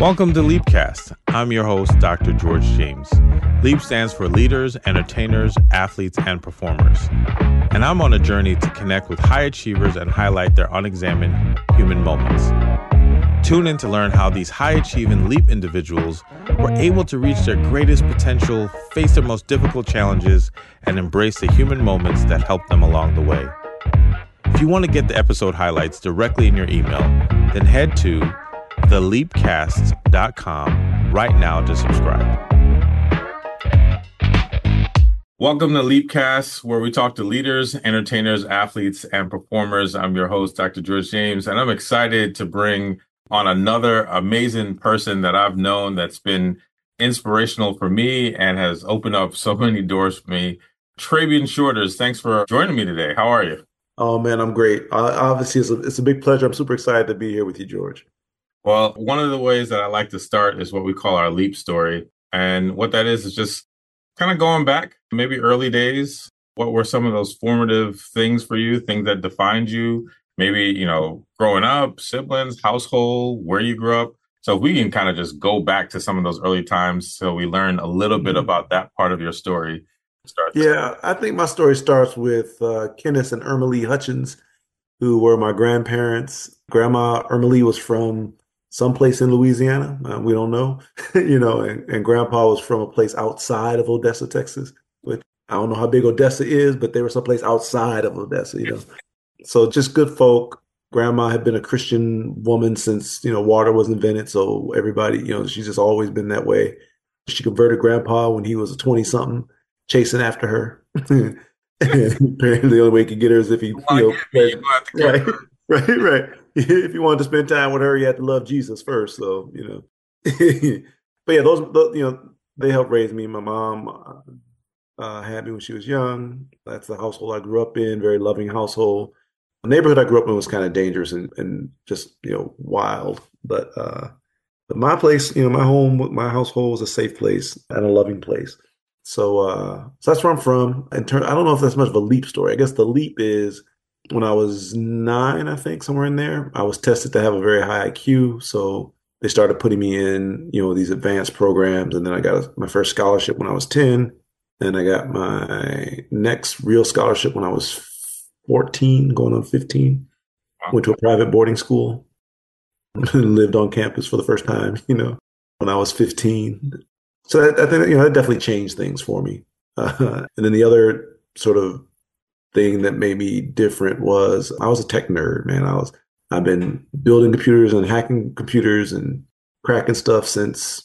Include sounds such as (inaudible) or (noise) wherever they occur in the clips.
Welcome to Leapcast. I'm your host, Dr. George James. Leap stands for leaders, entertainers, athletes, and performers. And I'm on a journey to connect with high achievers and highlight their unexamined human moments. Tune in to learn how these high achieving Leap individuals were able to reach their greatest potential, face their most difficult challenges, and embrace the human moments that helped them along the way. If you want to get the episode highlights directly in your email, then head to theleapcast.com right now to subscribe. Welcome to Leapcast, where we talk to leaders, entertainers, athletes, and performers. I'm your host, Dr. George James, and I'm excited to bring on another amazing person that I've known that's been inspirational for me and has opened up so many doors for me. Trabian Shorters, thanks for joining me today. How are you? Oh man, I'm great. Uh, obviously, it's a, it's a big pleasure. I'm super excited to be here with you, George. Well, one of the ways that I like to start is what we call our leap story. And what that is is just kind of going back, maybe early days. What were some of those formative things for you, things that defined you? Maybe, you know, growing up, siblings, household, where you grew up. So if we can kind of just go back to some of those early times so we learn a little bit mm-hmm. about that part of your story. Start yeah, I think my story starts with uh, Kenneth and Irma Lee Hutchins, who were my grandparents. Grandma Irma Lee was from someplace in Louisiana. Uh, we don't know, (laughs) you know, and, and grandpa was from a place outside of Odessa, Texas. But I don't know how big Odessa is, but they were someplace outside of Odessa, you know. So just good folk. Grandma had been a Christian woman since, you know, water was invented. So everybody, you know, she's just always been that way. She converted grandpa when he was a 20 something, chasing after her. (laughs) Apparently, the only way he could get her is if he, you know, (laughs) right, right, right. (laughs) if you wanted to spend time with her, you had to love Jesus first. So you know, (laughs) but yeah, those, those, you know they helped raise me. My mom uh, uh, had me when she was young. That's the household I grew up in. Very loving household. The neighborhood I grew up in was kind of dangerous and, and just you know wild. But uh, but my place, you know, my home, my household was a safe place and a loving place. So uh, so that's where I'm from. And turn, I don't know if that's much of a leap story. I guess the leap is when I was nine, I think, somewhere in there, I was tested to have a very high IQ. So they started putting me in, you know, these advanced programs. And then I got my first scholarship when I was 10. Then I got my next real scholarship when I was 14, going on 15. Went to a private boarding school, (laughs) lived on campus for the first time, (laughs) you know, when I was 15. So I, I think, you know, that definitely changed things for me. Uh, (laughs) and then the other sort of thing that made me different was I was a tech nerd, man. I was I've been building computers and hacking computers and cracking stuff since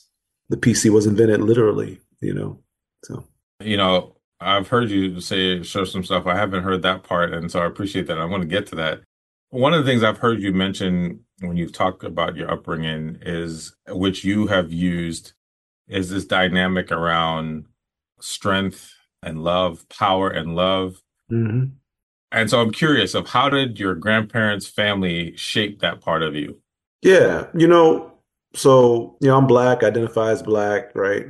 the PC was invented, literally. You know, so you know I've heard you say show some stuff. I haven't heard that part, and so I appreciate that. I want to get to that. One of the things I've heard you mention when you've talked about your upbringing is, which you have used, is this dynamic around strength and love, power and love, Mm-hmm. And so I'm curious of how did your grandparents' family shape that part of you? Yeah, you know, so you know, I'm black, identify as black, right?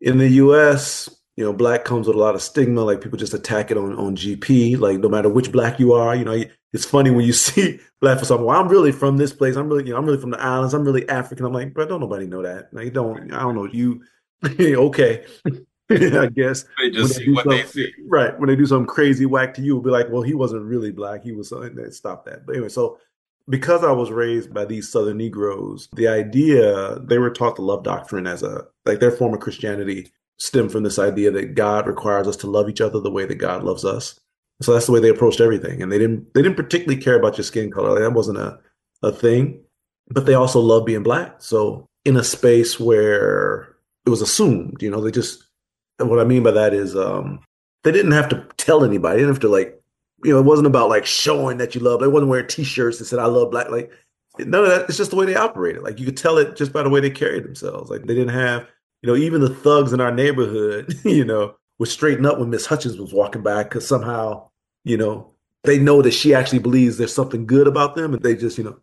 In the US, you know, black comes with a lot of stigma, like people just attack it on, on GP, like no matter which black you are, you know, it's funny when you (laughs) see black for someone, well, I'm really from this place. I'm really, you know, I'm really from the islands. I'm really African. I'm like, but don't nobody know that. Like, you don't, I don't know. You, (laughs) okay. (laughs) I guess they just see what they see. Right. When they do something crazy whack to you, be like, well, he wasn't really black. He was something that stop that. But anyway, so because I was raised by these Southern Negroes, the idea they were taught the love doctrine as a like their form of Christianity stemmed from this idea that God requires us to love each other the way that God loves us. So that's the way they approached everything. And they didn't they didn't particularly care about your skin color. Like that wasn't a, a thing. But they also loved being black. So in a space where it was assumed, you know, they just and what I mean by that is um, they didn't have to tell anybody. They didn't have to like, you know, it wasn't about like showing that you love. They wasn't wearing T-shirts that said "I love black." Like none of that. It's just the way they operated. Like you could tell it just by the way they carried themselves. Like they didn't have, you know, even the thugs in our neighborhood, (laughs) you know, would straighten up when Miss Hutchins was walking by because somehow, you know, they know that she actually believes there's something good about them, and they just, you know,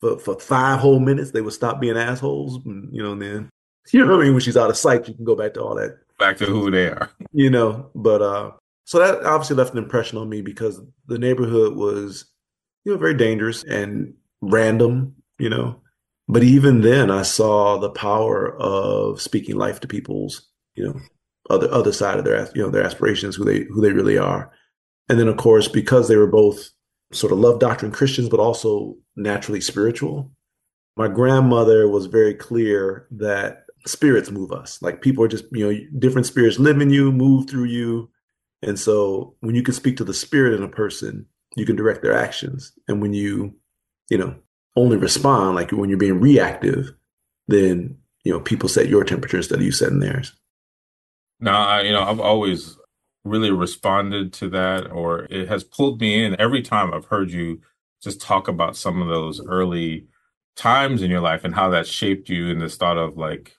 for for five whole minutes they would stop being assholes, and, you know, and then (laughs) you know what I mean. When she's out of sight, you can go back to all that back to who they are. (laughs) You know, but uh so that obviously left an impression on me because the neighborhood was, you know, very dangerous and random, you know. But even then, I saw the power of speaking life to people's, you know, other other side of their you know their aspirations, who they who they really are. And then, of course, because they were both sort of love doctrine Christians, but also naturally spiritual, my grandmother was very clear that spirits move us. Like people are just, you know, different spirits live in you, move through you. And so when you can speak to the spirit in a person, you can direct their actions. And when you, you know, only respond, like when you're being reactive, then, you know, people set your temperature instead of you setting theirs. Now, I, you know, I've always really responded to that, or it has pulled me in every time I've heard you just talk about some of those early times in your life and how that shaped you in this thought of like,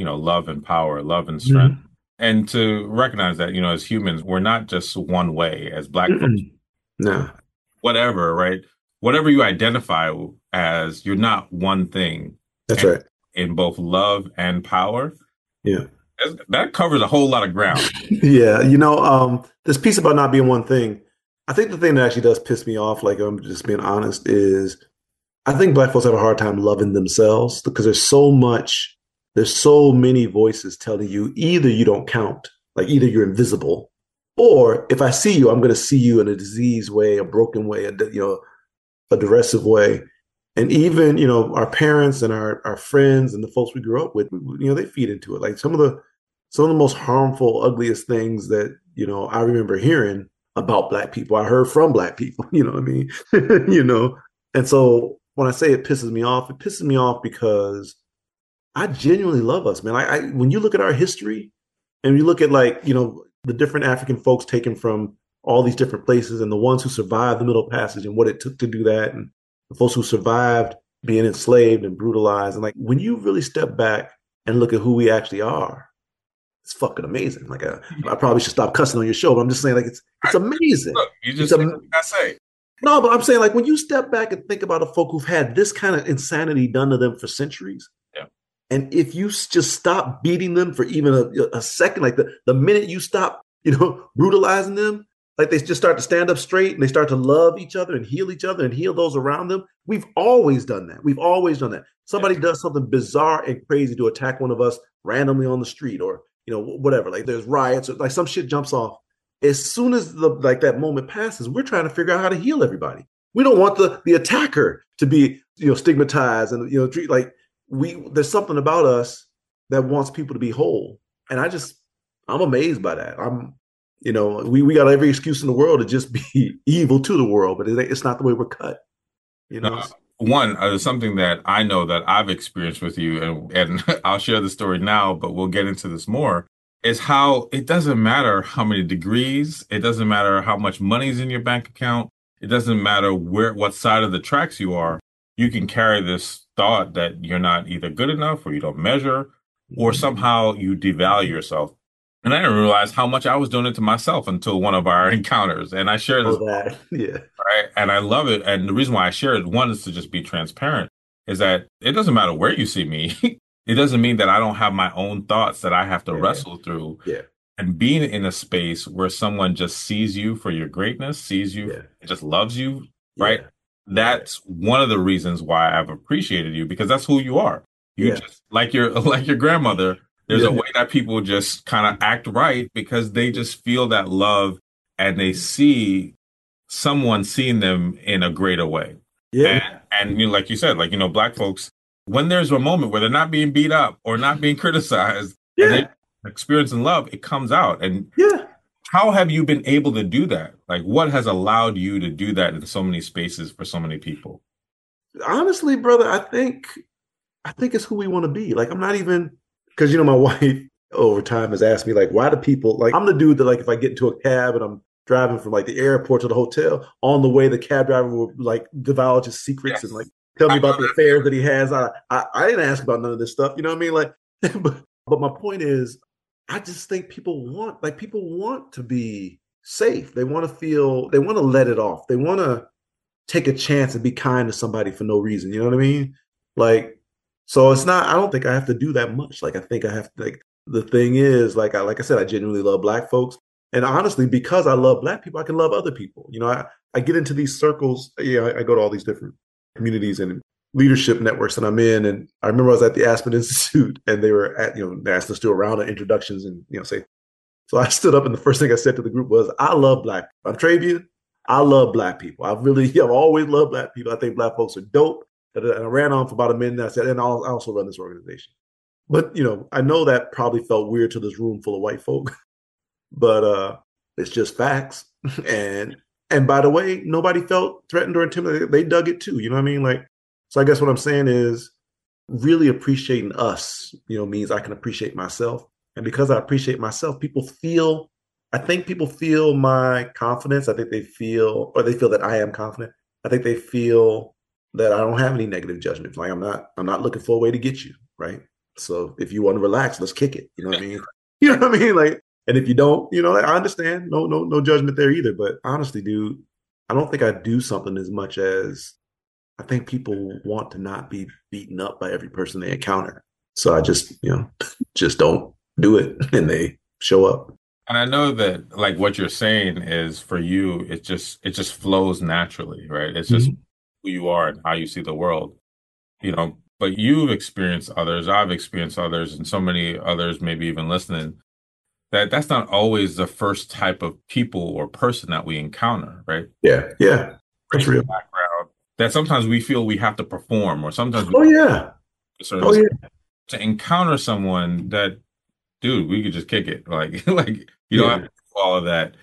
you know, love and power, love and strength. Mm-hmm. And to recognize that, you know, as humans, we're not just one way as black folks. No. Whatever, right? Whatever you identify as, you're not one thing. That's right. In both love and power. Yeah that covers a whole lot of ground. (laughs) yeah, you know, um, this piece about not being one thing. I think the thing that actually does piss me off, like I'm just being honest, is I think black folks have a hard time loving themselves because there's so much, there's so many voices telling you either you don't count, like either you're invisible, or if I see you, I'm going to see you in a diseased way, a broken way, a you know, a derisive way. And even you know our parents and our our friends and the folks we grew up with, you know, they feed into it. Like some of the some of the most harmful, ugliest things that, you know, I remember hearing about black people. I heard from black people, (laughs) you know what I mean? (laughs) you know, and so when I say it pisses me off, it pisses me off because I genuinely love us, man. I, I when you look at our history and you look at like, you know, the different African folks taken from all these different places and the ones who survived the Middle Passage and what it took to do that and the folks who survived being enslaved and brutalized. And like when you really step back and look at who we actually are, it's fucking amazing. Like uh, I probably should stop cussing on your show, but I'm just saying like it's it's amazing. Look, you just am- I say. No, but I'm saying like when you step back and think about the folk who've had this kind of insanity done to them for centuries. And if you just stop beating them for even a, a second, like the, the minute you stop, you know, (laughs) brutalizing them, like they just start to stand up straight and they start to love each other and heal each other and heal those around them. We've always done that. We've always done that. Somebody does something bizarre and crazy to attack one of us randomly on the street or you know, whatever. Like there's riots or like some shit jumps off. As soon as the like that moment passes, we're trying to figure out how to heal everybody. We don't want the the attacker to be you know stigmatized and you know treat like we there's something about us that wants people to be whole. And I just I'm amazed by that. I'm you know we we got every excuse in the world to just be (laughs) evil to the world, but it's not the way we're cut. You know. Uh, one uh, something that I know that I've experienced with you, and, and (laughs) I'll share the story now, but we'll get into this more. Is how it doesn't matter how many degrees, it doesn't matter how much money's in your bank account, it doesn't matter where what side of the tracks you are. You can carry this thought that you're not either good enough or you don't measure, or mm-hmm. somehow you devalue yourself and I didn't realize how much I was doing it to myself until one of our (laughs) encounters. And I shared this. Oh, that. (laughs) Yeah. Right. And I love it. And the reason why I share it, one is to just be transparent, is that it doesn't matter where you see me. (laughs) it doesn't mean that I don't have my own thoughts that I have to yeah. wrestle through. Yeah. And being in a space where someone just sees you for your greatness, sees you, yeah. just loves you, right? That's one of the reasons why I've appreciated you because that's who you are. You just like your (laughs) like your grandmother there's yeah. a way that people just kind of act right because they just feel that love and they see someone seeing them in a greater way. Yeah. And, and you know, like you said, like, you know, black folks, when there's a moment where they're not being beat up or not being (laughs) criticized, yeah. experiencing love, it comes out. And yeah. How have you been able to do that? Like, what has allowed you to do that in so many spaces for so many people? Honestly, brother, I think, I think it's who we want to be. Like, I'm not even, because you know my (laughs) wife over time has asked me like why do people like i'm the dude that like if i get into a cab and i'm driving from like the airport to the hotel on the way the cab driver will like divulge his secrets yes. and like tell me I about the affairs that he has I, I, I didn't ask about none of this stuff you know what i mean like (laughs) but, but my point is i just think people want like people want to be safe they want to feel they want to let it off they want to take a chance and be kind to somebody for no reason you know what i mean like so it's not, I don't think I have to do that much. Like I think I have to like the thing is, like I like I said, I genuinely love black folks. And honestly, because I love black people, I can love other people. You know, I, I get into these circles, yeah, I, I go to all these different communities and leadership networks that I'm in. And I remember I was at the Aspen (laughs) Institute and they were at, you know, they asked us to do a round of introductions and, you know, say, so I (laughs) stood up and the first thing I said to the group was, I love black. People. I'm Trabian. I love black people. I really, (laughs) I've always loved black people. I think black folks are dope. And I ran on for about a minute and I said, and I'll, I also run this organization. But, you know, I know that probably felt weird to this room full of white folk, but uh it's just facts. and and by the way, nobody felt threatened or intimidated. They dug it too. You know what I mean? Like, so I guess what I'm saying is really appreciating us, you know, means I can appreciate myself. And because I appreciate myself, people feel, I think people feel my confidence. I think they feel, or they feel that I am confident. I think they feel that I don't have any negative judgments. Like I'm not, I'm not looking for a way to get you, right? So if you want to relax, let's kick it. You know what I mean? (laughs) (laughs) You know what I mean? Like and if you don't, you know, like, I understand. No, no, no judgment there either. But honestly, dude, I don't think I do something as much as I think people want to not be beaten up by every person they encounter. So I just, you know, just don't do it (laughs) and they show up. And I know that like what you're saying is for you, it just it just flows naturally, right? It's just mm-hmm. who you are and how you see the world. You know, but you've experienced others, I've experienced others, and so many others maybe even listening that that's not always the first type of people or person that we encounter, right? Yeah, yeah, that's real. Background that sometimes we feel we have to perform, or sometimes oh yeah, oh yeah, to encounter someone that, dude, we could just kick it, (laughs) like like you yeah. don't have to do all of that.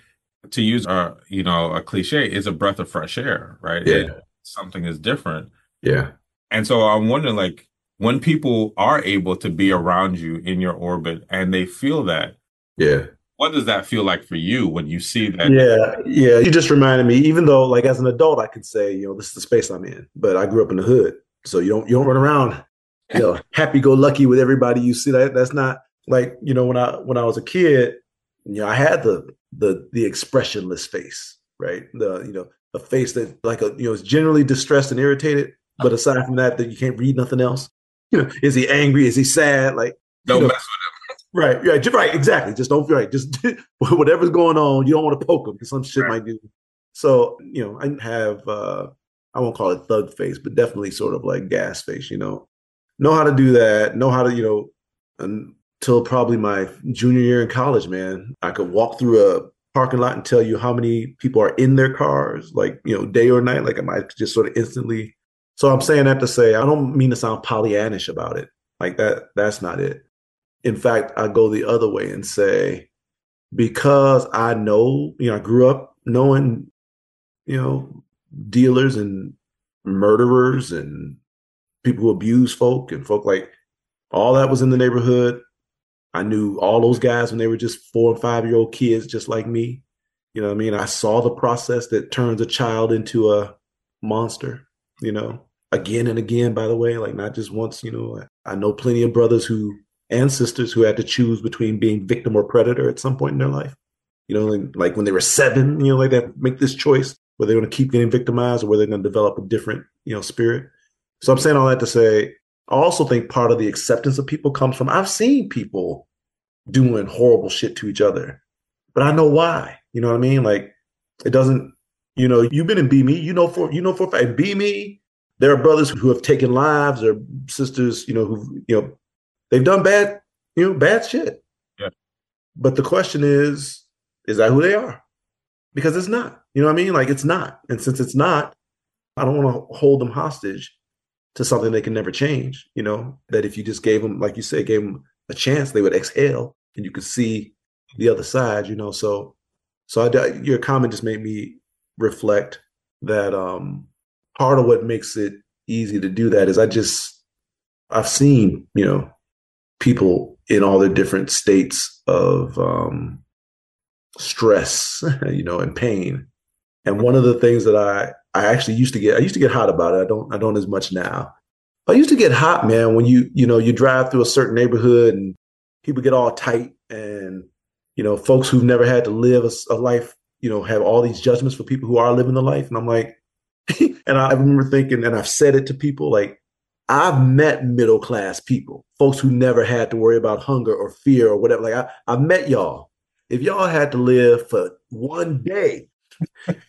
To use a you know a cliche, is a breath of fresh air, right? Yeah, it, something is different. Yeah, and so I'm wondering, like, when people are able to be around you in your orbit and they feel that yeah. What does that feel like for you when you see that? Yeah, yeah. You just reminded me. Even though, like, as an adult, I could say, you know, this is the space I'm in. But I grew up in the hood, so you don't you don't run around, you know, (laughs) happy go lucky with everybody you see. That that's not like you know when I when I was a kid, you know, I had the the the expressionless face, right? The you know a face that like a you know is generally distressed and irritated, but aside from that, that you can't read nothing else. You know, is he angry? Is he sad? Like don't you know, mess with Right, right, right, exactly. Just don't feel right. Just (laughs) whatever's going on, you don't want to poke them because some shit right. might do. So you know, I have uh I won't call it thug face, but definitely sort of like gas face. You know, know how to do that. Know how to you know until probably my junior year in college. Man, I could walk through a parking lot and tell you how many people are in their cars, like you know, day or night. Like I might just sort of instantly. So I'm saying that to say I don't mean to sound Pollyannish about it. Like that. That's not it in fact, I go the other way and say, because I know, you know, I grew up knowing, you know, dealers and murderers and people who abuse folk and folk like all that was in the neighborhood. I knew all those guys when they were just four and five year old kids, just like me. You know I mean? I saw the process that turns a child into a monster, you know, again and again, by the way, like not just once, you know. I know plenty of brothers who and sisters who had to choose between being victim or predator at some point in their life. You know, like when they were seven, you know, like that, make this choice whether they're going to keep getting victimized or whether they're going to develop a different, you know, spirit. So I'm saying all that to say, I also think part of the acceptance of people comes from I've seen people doing horrible shit to each other, but I know why. You know what I mean? Like it doesn't, you know, you've been in BMe, you know for you know for fact, BMe, there are brothers who have taken lives or sisters, you know, who you know They've done bad, you know, bad shit. Yeah. But the question is, is that who they are? Because it's not. You know what I mean? Like it's not. And since it's not, I don't want to hold them hostage to something they can never change. You know, that if you just gave them, like you said, gave them a chance, they would exhale and you could see the other side, you know. So, so I, your comment just made me reflect that um part of what makes it easy to do that is I just, I've seen, you know, people in all their different states of um, stress, (laughs) you know, and pain. And one of the things that I I actually used to get I used to get hot about it. I don't I don't as much now. I used to get hot, man, when you you know you drive through a certain neighborhood and people get all tight and you know folks who've never had to live a, a life you know have all these judgments for people who are living the life and I'm like (laughs) and I remember thinking and I've said it to people like I've met middle class people, folks who never had to worry about hunger or fear or whatever. Like I, I've met y'all. If y'all had to live for one day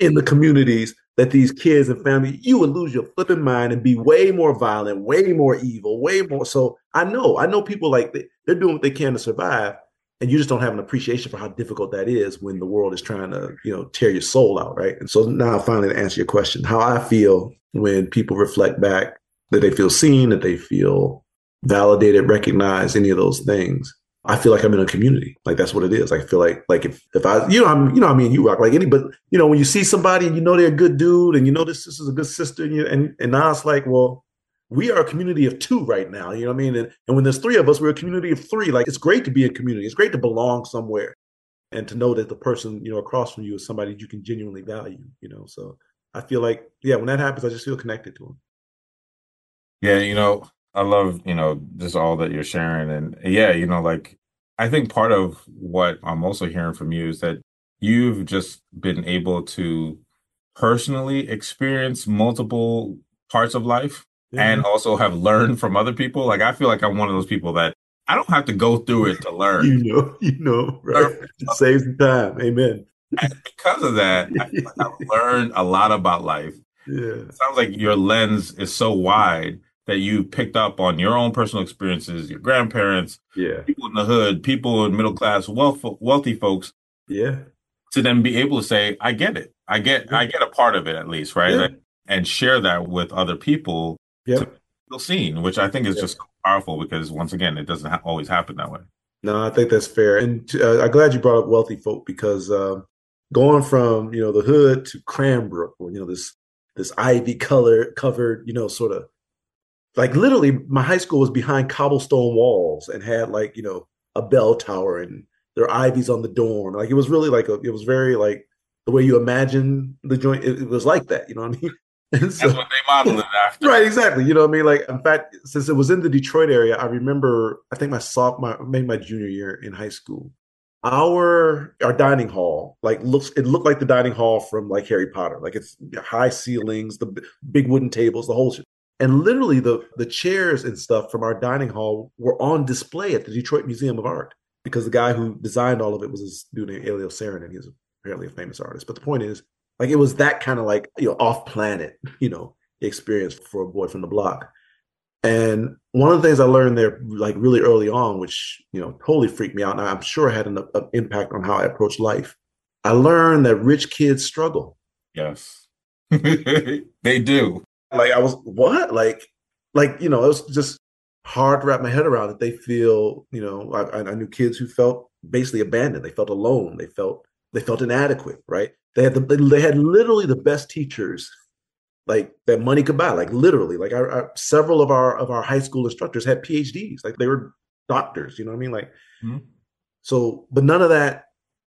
in the communities that these kids and family, you would lose your flipping mind and be way more violent, way more evil, way more. So I know, I know people like they, they're doing what they can to survive, and you just don't have an appreciation for how difficult that is when the world is trying to, you know, tear your soul out, right? And so now, finally, to answer your question, how I feel when people reflect back that they feel seen, that they feel validated, recognized, any of those things. I feel like I'm in a community. Like that's what it is. I feel like like if if I you know I'm you know I mean you rock like any but you know when you see somebody and you know they're a good dude and you know this is a good sister and you, and and now it's like well we are a community of two right now. You know what I mean? And, and when there's three of us, we're a community of three. Like it's great to be a community. It's great to belong somewhere and to know that the person you know across from you is somebody you can genuinely value. You know, so I feel like yeah, when that happens, I just feel connected to them. Yeah, you know, I love, you know, just all that you're sharing. And yeah, you know, like I think part of what I'm also hearing from you is that you've just been able to personally experience multiple parts of life and also have learned from other people. Like I feel like I'm one of those people that I don't have to go through it to (laughs) learn. you know, you know, right? It saves the time. Amen. And because of that, I like I've (laughs) learned a lot about life. Yeah. It sounds like your lens is so wide that you picked up on your own personal experiences, your grandparents, yeah, people in the hood, people in middle class, wealth, wealthy folks, yeah, to then be able to say, "I get it, I get, yeah. I get a part of it at least, right?" Yeah. And share that with other people yeah. to seen, which I think is yeah. just powerful because once again, it doesn't ha- always happen that way. No, I think that's fair, and uh, I'm glad you brought up wealthy folk because uh, going from you know the hood to Cranbrook, or you know this this ivy color covered, you know, sort of like literally my high school was behind cobblestone walls and had like you know a bell tower and there are ivies on the dorm like it was really like a, it was very like the way you imagine the joint it, it was like that you know what i mean (laughs) and so, That's what they modeled it after. (laughs) Right, exactly. You know what I mean? Like, in fact, since it was in the Detroit area, I remember, I think my sophomore, maybe my junior year in high school, our our dining hall like looks it looked like the dining hall from like Harry Potter. Like it's high ceilings, the big wooden tables, the whole shit. And literally, the the chairs and stuff from our dining hall were on display at the Detroit Museum of Art because the guy who designed all of it was this dude named Elio and He's apparently a famous artist. But the point is, like, it was that kind of like you know off planet, you know, experience for a boy from the block. And one of the things I learned there, like really early on, which you know totally freaked me out, and I'm sure had an, an impact on how I approach life. I learned that rich kids struggle. Yes, (laughs) they do. Like I was what? Like like you know, it was just hard to wrap my head around that they feel, you know, I, I knew kids who felt basically abandoned. They felt alone. They felt they felt inadequate, right? They had the, they had literally the best teachers like that money could buy like literally like our, our, several of our of our high school instructors had phds like they were doctors you know what i mean like mm-hmm. so but none of that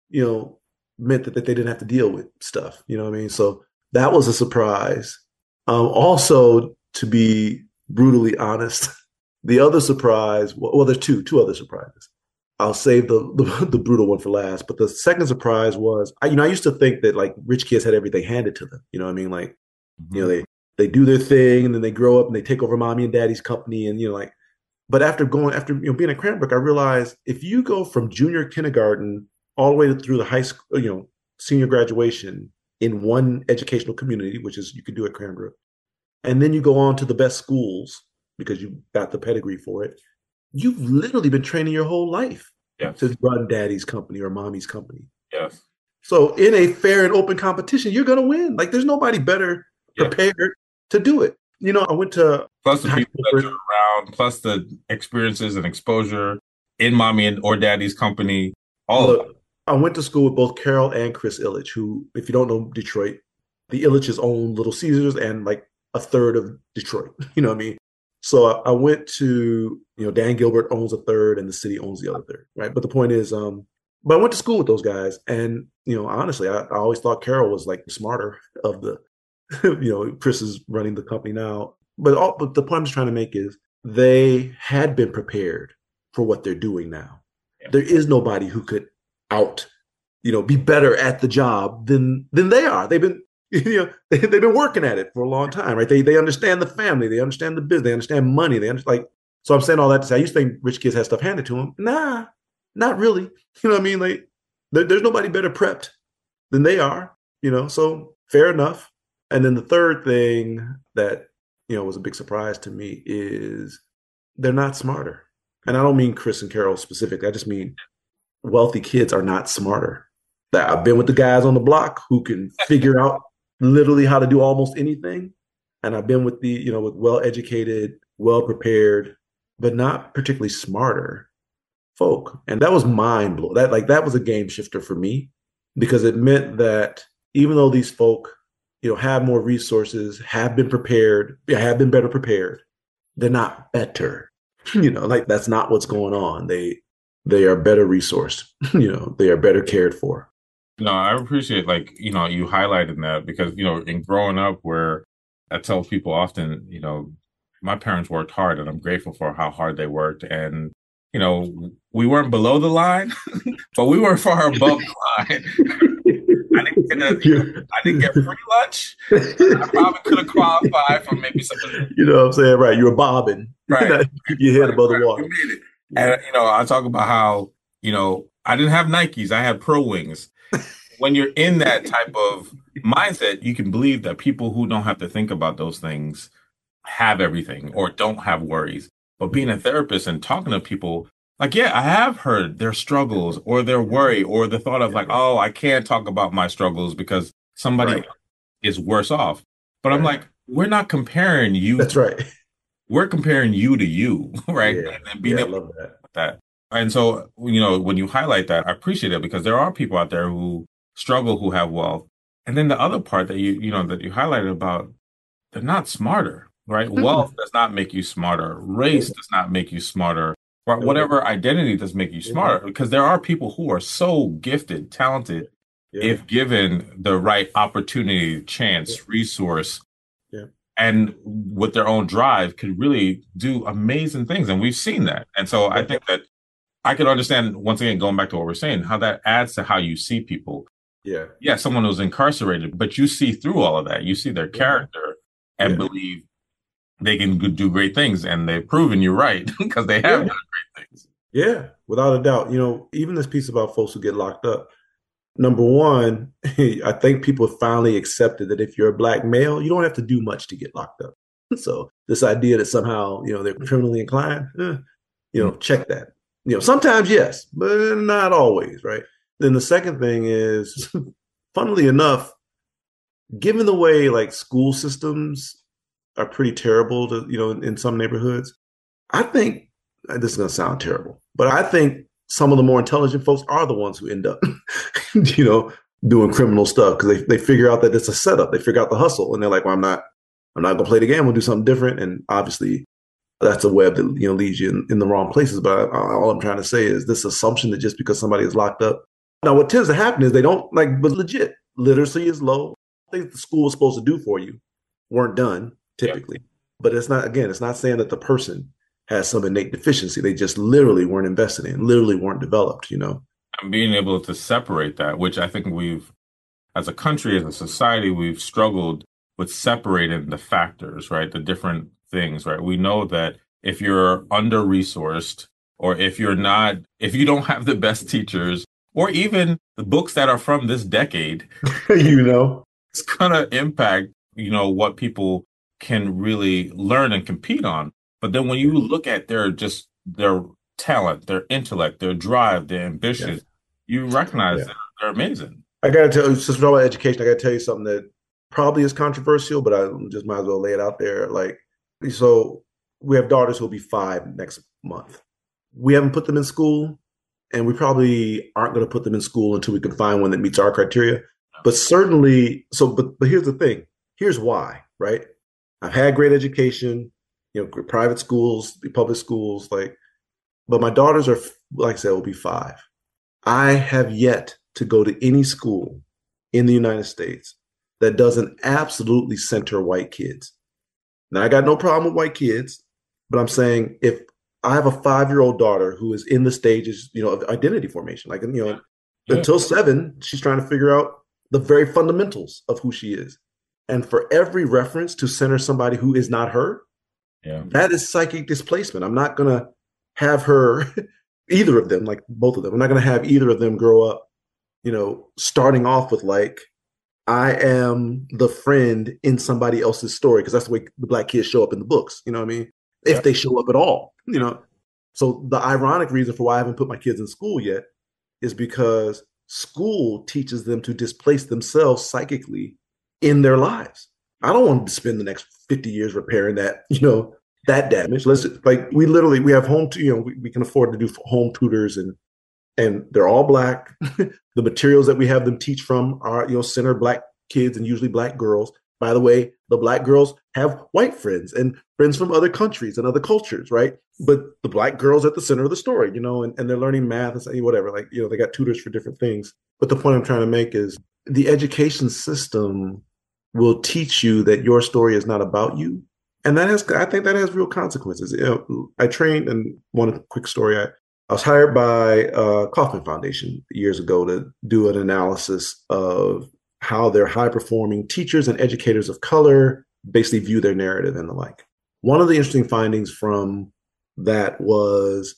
you know meant that, that they didn't have to deal with stuff you know what i mean so that was a surprise um, also, to be brutally honest, the other surprise, well, there's two, two other surprises. I'll save the, the, the brutal one for last. But the second surprise was, I, you know, I used to think that like rich kids had everything handed to them. You know what I mean? Like, mm-hmm. you know, they they do their thing and then they grow up and they take over mommy and daddy's company and you know like. But after going after you know being at Cranbrook, I realized if you go from junior kindergarten all the way through the high school, you know, senior graduation, in one educational community, which is you can do at Cranbrook, and then you go on to the best schools because you got the pedigree for it. You've literally been training your whole life yes. to run daddy's company or mommy's company. Yes. So in a fair and open competition, you're gonna win. Like there's nobody better prepared to do it. You know, I went to plus the people that you're around, plus the experiences and exposure in mommy and or daddy's company. All Look, of I went to school with both Carol and Chris Ilitch, who, if you don't know Detroit, the Ilitches own Little Caesars and like a third of Detroit. (laughs) You know what I mean? So I, went to, you know, Dan Gilbert owns a third and the city owns the other third, right? But the point is, um, but I went to school with those guys, and you know, honestly, I, I always thought Carol was like smarter of the, (laughs) you know, Chris is running the company now. But all, but the point I'm just trying to make is they had been prepared for what they're doing now. Yeah. There is nobody who could out, you know, be better at the job than than they are. They've been (laughs) you know (laughs) they, have been working at it for a long time, right? They they understand the family, they understand the business, they understand money, they understand like. So I'm saying all that to say, I used to think rich kids have stuff handed to them. Nah, not really. (laughs) You know what I mean? Like there, there's nobody better prepped than they are. You know, so fair enough. And then the third thing that, you know, was a big surprise to me is they're not smarter. And I don't mean Chris and Carol specifically. I just mean wealthy kids are not smarter. That I've been with the guys on the block who can figure out literally how to do almost anything. And I've been with the, you know, with well educated, well prepared, but not particularly smarter folk. And that was mind blowing. That like that was a game shifter for me because it meant that even though these folk, you know, have more resources, have been prepared, have been better prepared, they're not better. (laughs) You know, like that's not what's going on. They they are better resourced. (laughs) you know, they are better cared for. No, I appreciate like, you know, you highlighted that because, you know, in growing up where I tell people often, you know, my parents worked hard and I'm grateful for how hard they worked. And, you know, we weren't below the line, (laughs) but we were far above the line. I didn't get a, I didn't get free lunch. I probably could have qualified for maybe something. You know what I'm saying? Right. You were bobbing. Right. (laughs) Your head right, above right. the water. And, you know, I talk about how, you know, I didn't have Nikes. I had Pro Wings when you're in that type of mindset, you can believe that people who don't have to think about those things have everything or don't have worries. But being a therapist and talking to people, like, yeah, I have heard their struggles or their worry or the thought of like, oh, I can't talk about my struggles because somebody right. is worse off. But right. I'm like, we're not comparing you. That's right. We're comparing you to you, (laughs) right? Yeah. And being yeah, able I love that. that. And so, you know, when you highlight that, I appreciate it because there are people out there who struggle who have wealth. And then the other part that you, you know, that you highlighted about, they're not smarter, right? Mm-hmm. Wealth does not make you smarter. Race does not make you smarter. Right? Whatever identity does make you smarter because there are people who are so gifted, talented, yeah. if given the right opportunity, chance, yeah. resource, yeah. And with their own drive could really do amazing things. And we've seen that. And so I think that I can understand once again, going back to what we're saying, how that adds to how you see people. Yeah. Yeah, someone who's incarcerated, but you see through all of that. You see their character and yeah. believe they can do great things. And they've proven you're right (laughs) because they have yeah. done great things. Yeah, without a doubt. You know, even this piece about folks who get locked up. Number one, (laughs) I think people finally accepted that if you're a black male, you don't have to do much to get locked up. So this idea that somehow, you know, they're criminally inclined, eh, you know, check that. You know, sometimes yes, but not always, right? Then the second thing is, (laughs) funnily enough, given the way like school systems are pretty terrible to you know in, in some neighborhoods, I think this is gonna sound terrible, but I think some of the more intelligent folks are the ones who end up, (laughs) you know, doing criminal stuff because they, they figure out that it's a setup. They figure out the hustle, and they're like, "Well, I'm not, I'm not gonna play the game. We'll do something different." And obviously, that's a web that you know leads you in, in the wrong places. But I, all I'm trying to say is this assumption that just because somebody is locked up now, what tends to happen is they don't like, but legit literacy is low. Things the school is supposed to do for you weren't done typically. Yeah. But it's not, again, it's not saying that the person has some innate deficiency. They just literally weren't invested in, literally weren't developed, you know? And being able to separate that, which I think we've, as a country, as a society, we've struggled with separating the factors, right? The different things, right? We know that if you're under resourced or if you're not, if you don't have the best teachers or even the books that are from this decade, (laughs) you know, it's going to impact, you know, what people can really learn and compete on. But then when you look at their just their talent, their intellect, their drive, their ambition, you recognize yeah. that they're amazing. I got to tell you, since we're talking about education, I got to tell you something that probably is controversial, but I just might as well lay it out there. Like, so we have daughters who'll be five next month. We haven't put them in school and we probably aren't going to put them in school until we can find one that meets our criteria. But certainly, so but but here's the thing. Here's why, right? I've had great education, you know, private schools, public schools, like, but my daughters are, like I said, will be five. I have yet to go to any school in the United States that doesn't absolutely center white kids. Now, I got no problem with white kids, but I'm saying if I have a five year old daughter who is in the stages, you know, of identity formation. Like, you know, yeah. until seven, she's trying to figure out the very fundamentals of who she is. And for every reference to center somebody who is not her, yeah. that is psychic displacement. I'm not going to have her, (laughs) either of them, like both of them, I'm not going to have either of them grow up, you know, starting off with like I am the friend in somebody else's story because that's the way the black kids show up in the books. You know what I mean? If they show up at all, you know. So the ironic reason for why I haven't put my kids in school yet is because school teaches them to displace themselves psychically in their lives. I don't want to spend the next 50 years repairing that, you know, that damage. Let's like we literally we have home to you know we, we can afford to do home tutors and and they're all black. (laughs) the materials that we have them teach from are you know center black kids and usually black girls. By the way, the black girls have white friends and friends from other countries and other cultures, right? But the black girls at the center of the story, you know, and, and they're learning math and whatever. Like, you know, they got tutors for different things. But the point I'm trying to make is the education system will teach you that your story is not about you and that has I think that has real consequences. I trained, and one quick story: I, I was hired by uh, Kauffman Foundation years ago to do an analysis of how their high performing teachers and educators of color basically view their narrative and the like. One of the interesting findings from that was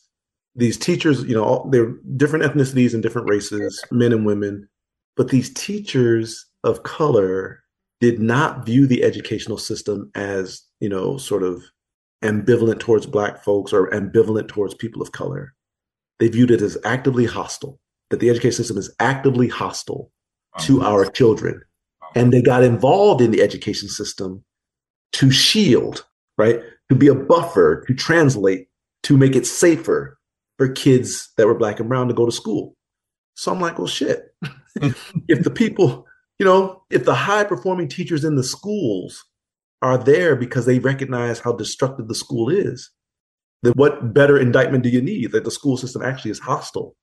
these teachers, you know, they're different ethnicities and different races, men and women, but these teachers of color did not view the educational system as you know, sort of ambivalent towards Black folks or ambivalent towards people of color. They viewed it as actively hostile, that the education system is actively hostile to our children. And they got involved in the education system to shield, right? To be a buffer, to translate, to make it safer for kids that were Black and brown to go to school. So I'm like, well, shit. (laughs) if the people, you know, if the high performing teachers in the schools are there because they recognize how destructive the school is. Then what better indictment do you need that the school system actually is hostile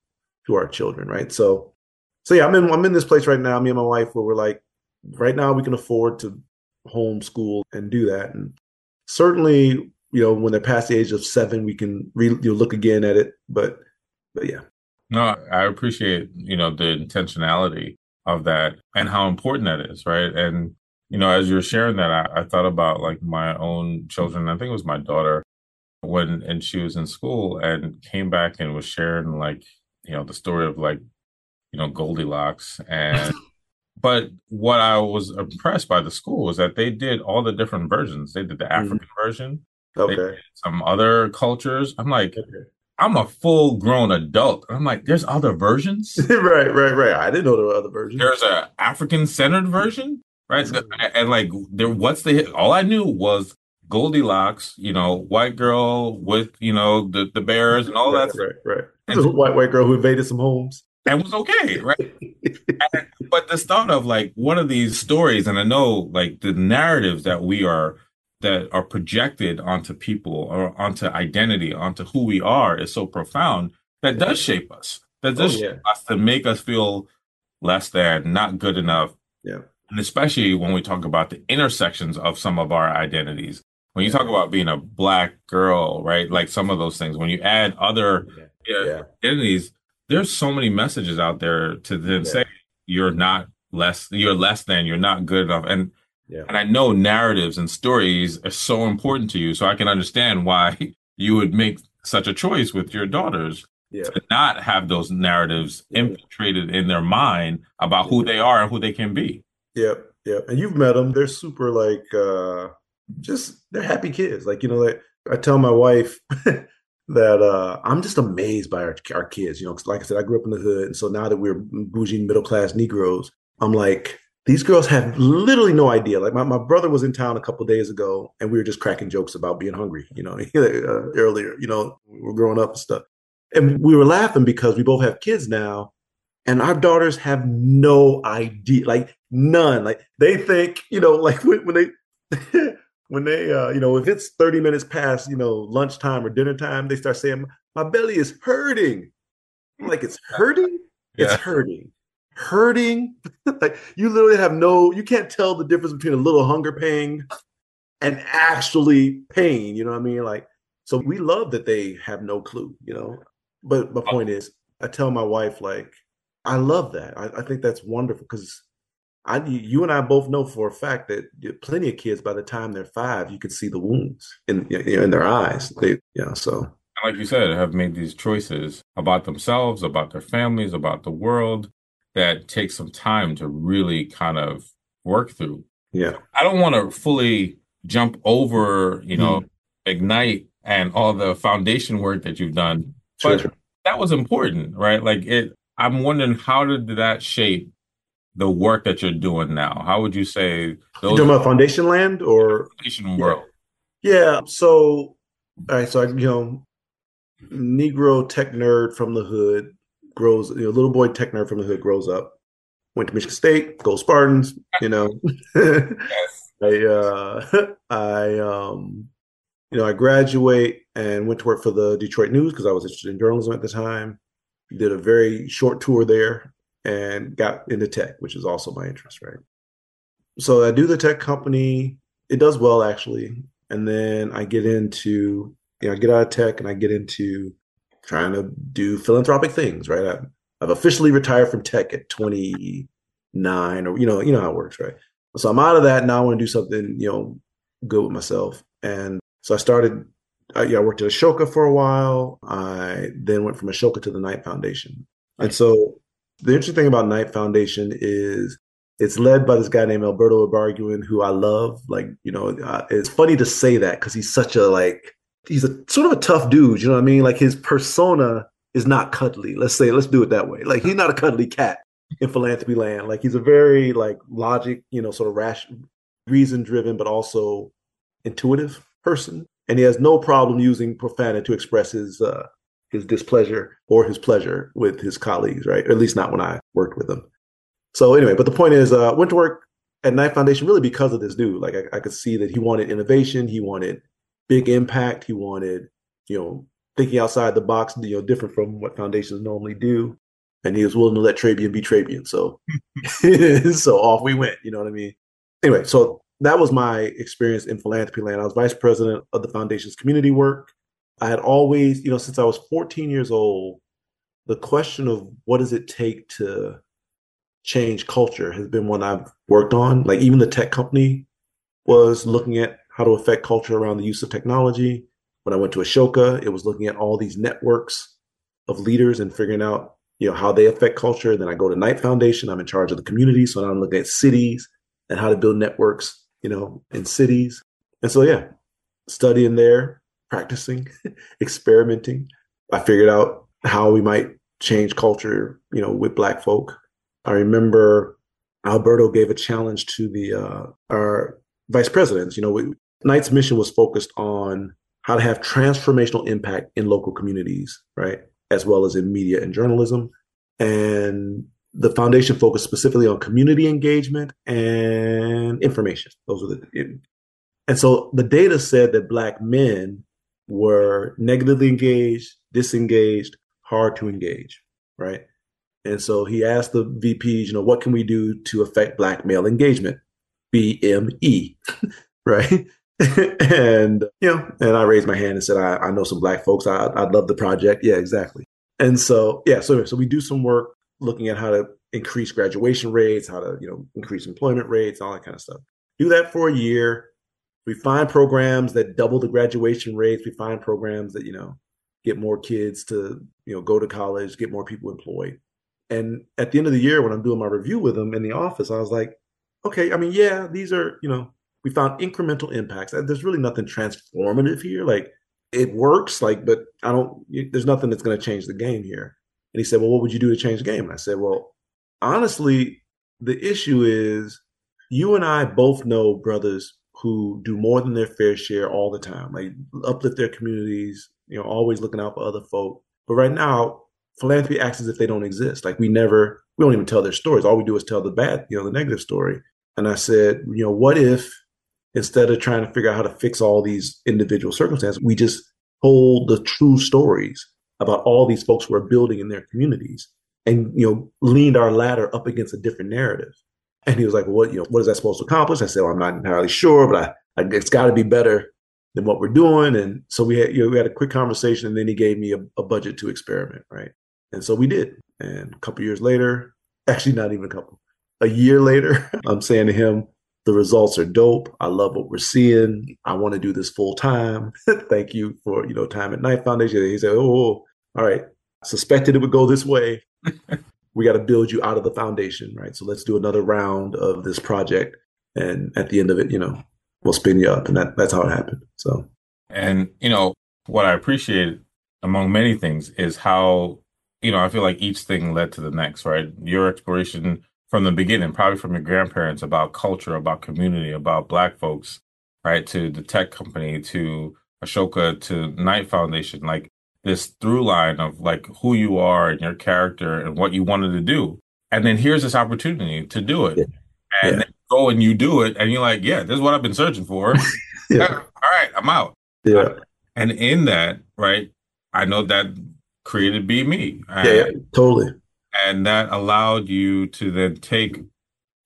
to our children, right? So, so yeah, I'm in I'm in this place right now, me and my wife, where we're like, right now we can afford to homeschool and do that, and certainly, you know, when they're past the age of seven, we can re- you look again at it. But, but yeah. No, I appreciate you know the intentionality of that and how important that is, right? And you know, as you're sharing that, I, I, thought about like my own children. I think it was my daughter when, and she was in school and came back and was sharing like, you know, the story of like, you know, Goldilocks. And, (laughs) but what I was impressed by the school was that they did all the different versions. They did the mm-hmm. African mm-hmm. version, okay, some other cultures. I'm like, okay. I'm a full grown adult. I'm like, there's other versions. (laughs) right, right, right. I didn't know there were other versions. There's a African centered version right? So, mm-hmm. and like there, what's the all I knew was Goldilocks, you know, white girl with you know the the bears and all right, that. Right, right. And a white white girl who invaded some homes. That was okay, right? (laughs) and, but the thought of like one of these stories, and I know like the narratives that we are that are projected onto people or onto identity, onto who we are, is so profound that does shape us. That oh, does oh, yeah. shape us to make us feel less than, not good enough. Yeah and especially when we talk about the intersections of some of our identities. When you talk about being a black girl, right? Like some of those things, when you add other yeah. Yeah. identities, there's so many messages out there to then yeah. say you're not less, you're less than, you're not good enough. And and I know narratives and stories are so important to you. So I can understand why (laughs) you would make such a choice with your daughters to not have those narratives infiltrated in their mind about who they are and who they can be. Yep, yep. And you've met them. They're super like uh just they're happy kids. Like, you know, like I tell my wife (laughs) that uh I'm just amazed by our, our kids, you know, like I said, I grew up in the hood. And so now that we're bougie middle class Negroes, I'm like, these girls have literally no idea. Like my, my brother was in town a couple days ago and we were just cracking jokes about being hungry, you know, (laughs) uh, earlier, you know, we're growing up and stuff. And we were laughing because we both have kids now and our daughters have no idea like none like they think you know (laughs) like when, when they (laughs) when they uh you know if it's 30 minutes past you know lunchtime or dinner time they start saying my belly is hurting I'm like it's hurting yeah. it's hurting hurting. (laughs) Like you literally have no you can't tell the difference between a little hunger pain and actually pain you know what i mean? Like so we love that they have no clue you know? But my oh. point is i tell my wife like I love that. I, I think that's wonderful because I, you and I both know for a fact that plenty of kids by the time they're five, you can see the wounds in in their eyes. They, yeah, so. Like you said, have made these choices about themselves, about their families, about the world that takes some time to really kind of work through. Yeah. I don't want to fully jump over, you know, mm. Ignite and all the foundation work that you've done. Sure, but that was important, right? Like it I'm wondering how did that shape the work that you're doing now? How would you say those you talking about foundation land or foundation world? Yeah. So all right, so I, you know, Negro tech nerd from the hood grows, you know, little boy tech nerd from the hood grows up, went to Michigan State, go Spartans, you know. yes. (laughs) I uh (laughs) I um you know, I graduate and went to work for the Detroit News because I was interested in journalism at the time. Did a very short tour there and got into tech, which is also my interest, right? So I do the tech company. It does well actually. And then I get into, you know, I get out of tech and I get into trying to do philanthropic things, right? I, I've officially retired from tech at 29 or, you know, you know how it works, right? So I'm out of that. Now I want to do something, you know, good with myself. And so I started, I, yeah, I worked at Ashoka for a while. I then went from Ashoka to the Knight Foundation. And so the interesting thing about Knight Foundation is it's led by this guy named Alberto Ibarguen, who I love. Like, you know, uh, it's funny to say that because he's such a like, he's a sort of a tough dude. You know what I mean? Like his persona is not cuddly. Let's say, let's do it that way. Like he's not a cuddly cat in philanthropy land. Like he's a very like logic, you know, sort of rational, reason driven, but also intuitive person. And he has no problem using profanity to express his uh, his displeasure or his pleasure with his colleagues, right? Or at least not when I worked with him. So anyway, but the point is, uh, went to work at Knight Foundation really because of this dude. Like I, I could see that he wanted innovation, he wanted big impact, he wanted, you know, thinking outside the box, you know, different from what foundations normally do. And he was willing to let Trabian be Trabian. So, (laughs) so off we went. You know what I mean? Anyway, so that was my experience in philanthropy land. I was vice president of the foundation's community work. I had always, you know, since I was 14 years old, the question of what does it take to change culture has been one I've worked on. Like even the tech company was looking at how to affect culture around the use of technology. When I went to Ashoka, it was looking at all these networks of leaders and figuring out, you know, how they affect culture. Then I go to Knight Foundation. I'm in charge of the community. So now I'm looking at cities and how to build networks, you know, in cities. And so yeah, studying there, practicing, (laughs) experimenting. I figured out how we might change culture, you know, with black folk I remember Alberto gave a challenge to the uh, our vice presidents. You know, we, Knight's mission was focused on how to have transformational impact in local communities, right, as well as in media and journalism. And the foundation focused specifically on community engagement and information. Those are the and so the data said that black men were negatively engaged, disengaged, hard to engage, right? And so he asked the VPs, you know, what can we do to affect black male engagement? BME, (laughs) right? (laughs) and you know, and I raised my hand and said, I, I know some black folks. I, I'd love the project. Yeah, exactly. And so, yeah, so so we do some work looking at how to increase graduation rates, how to you know increase employment rates, all that kind of stuff. Do that for a year. We find programs that double the graduation rates. We find programs that you know get more kids to you know go to college, get more people employed. And at the end of the year, when I'm doing my review with them in the office, I was like, okay, I mean, yeah, these are, you know, we found incremental impacts. Uh, there's really nothing transformative here. Like it works, like, but I don't, there's nothing that's going to change the game here. And he said, well, what would you do to change the game? And I said, well, honestly, the issue is you and I both know brothers who do more than their fair share all the time, like uplift their communities, you know, always looking out for other folk. But right now, philanthropy acts as if they don't exist. Like we never, we don't even tell their stories. All we do is tell the bad, you know, the negative story. And I said, you know, what if instead of trying to figure out how to fix all these individual circumstances, we just told the true stories about all these folks who are building in their communities and, you know, leaned our ladder up against a different narrative. And he was like, well, what, you know, what is that supposed to accomplish? I said, well, I'm not entirely sure, but I, I it's got to be better than what we're doing. And so we had, you know, we had a quick conversation and then he gave me a, a budget to experiment. Right. And so we did. And a couple years later, actually not even a couple, a year later, (laughs) I'm saying to him, the results are dope. I love what we're seeing. I want to do this full time. (laughs) Thank you for, you know, time at Knight Foundation. He said, Oh, oh, oh. all right. Suspected it would go this way. (laughs) we got to build you out of the foundation, right? So let's do another round of this project. and at the end of it, you know, we'll spin you up, and that that's how it happened. So, and you know what I appreciate among many things is how you know I feel like each thing led to the next. Right, your exploration from the beginning, probably from your grandparents about culture, about community, about Black folks, right, to the tech company, to Ashoka, to Knight Foundation, like this through line of like who you are and your character and what you wanted to do. And then here's this opportunity to do it. Yeah. And yeah. go and you do it. And you're like, yeah, this is what I've been searching for. (laughs) yeah. All right, I'm out. Yeah. And in that, right, I know that created BMe. And, yeah, totally. And that allowed you to then take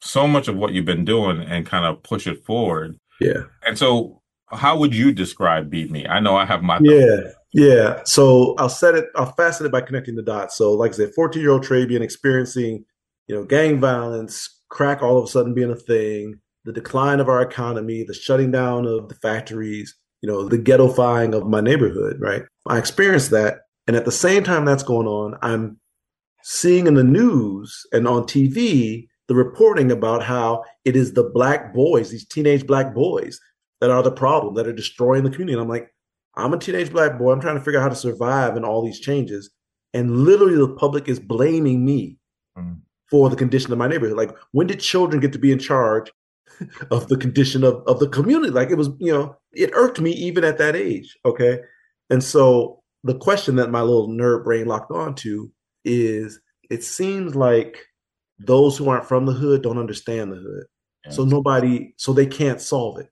so much of what you've been doing and kind of push it forward. Yeah. And so how would you describe BMe? I know I have my Yeah. Yeah. So I'll set it, I'll fasten it by connecting the dots. So, like I said, 14 year old Trabian experiencing, you know, gang violence, crack all of a sudden being a thing, the decline of our economy, the shutting down of the factories, you know, the ghettofying of my neighborhood, right? I experienced that. And at the same time that's going on, I'm seeing in the news and on TV the reporting about how it is the black boys, these teenage black boys, that are the problem, that are destroying the community. And I'm like, I'm a teenage black boy. I'm trying to figure out how to survive in all these changes. And literally, the public is blaming me mm. for the condition of my neighborhood. Like, when did children get to be in charge (laughs) of the condition of, of the community? Like, it was, you know, it irked me even at that age. Okay. And so, the question that my little nerd brain locked onto is it seems like those who aren't from the hood don't understand the hood. Yeah. So, nobody, so they can't solve it.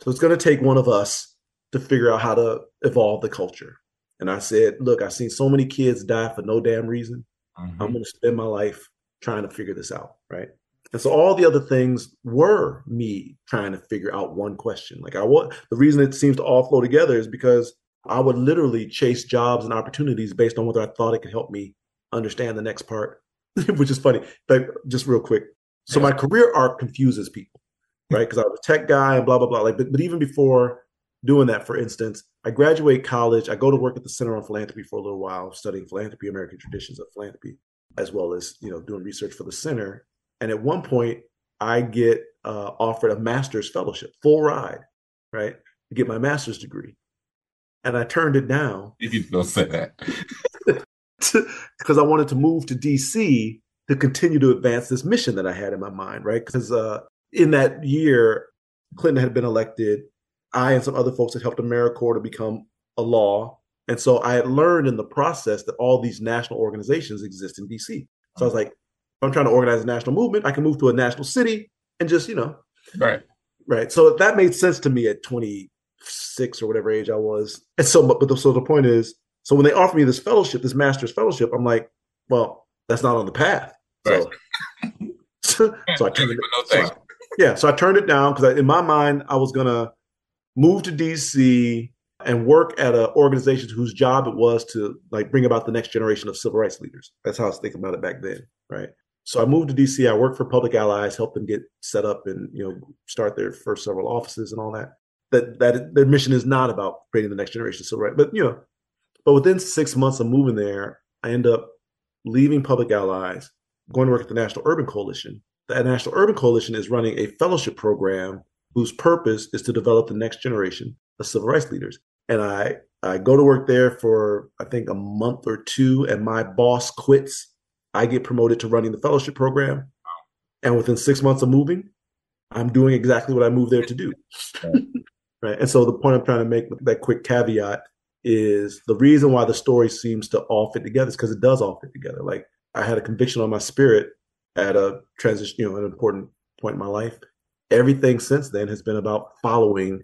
So, it's going to take one of us to figure out how to evolve the culture. And I said, look, I've seen so many kids die for no damn reason. Mm-hmm. I'm going to spend my life trying to figure this out. Right. And so all the other things were me trying to figure out one question. Like I want the reason it seems to all flow together is because I would literally chase jobs and opportunities based on whether I thought it could help me understand the next part, (laughs) which is funny. But just real quick. So my career arc confuses people, right? (laughs) Because I was a tech guy and blah blah blah. Like, but, but even before doing that, for instance, I graduate college. I go to work at the Center on Philanthropy for a little while, studying philanthropy, American traditions of philanthropy, as well as you know doing research for the center. And at one point, I get uh, offered a master's fellowship, full ride, right, to get my master's degree, and I turned it down. (laughs) You don't say that (laughs) because I wanted to move to DC to continue to advance this mission that I had in my mind, right? Because uh, in that year, Clinton had been elected I and some other folks had helped AmeriCorps to become a law. And so I had learned in the process that all these national organizations exist in DC. So I was like, if I'm trying to organize a national movement, I can move to a national city and just, you know. Right. Right. So that made sense to me at 26 or whatever age I was. And so, but the, so the point is, so when they offered me this fellowship, this master's fellowship, I'm like, well, that's not on the path. Right. So, (laughs) so I turned it, so I, yeah, so I turned it down because in my mind I was gonna move to DC and work at an organization whose job it was to like bring about the next generation of civil rights leaders. That's how I was thinking about it back then, right? So I moved to DC. I worked for Public Allies, helped them get set up and you know start their first several offices and all that. That that their mission is not about creating the next generation of civil rights, but you know, but within six months of moving there, I end up leaving Public Allies, going to work at the National Urban Coalition. The National Urban Coalition is running a fellowship program whose purpose is to develop the next generation of civil rights leaders. And I, I go to work there for, I think, a month or two, and my boss quits. I get promoted to running the fellowship program. And within six months of moving, I'm doing exactly what I moved there to do. right. (laughs) And so the point I'm trying to make with that quick caveat is the reason why the story seems to all fit together is because it does all fit together. Like I had a conviction on my spirit at a transition, you know, an important point in my life everything since then has been about following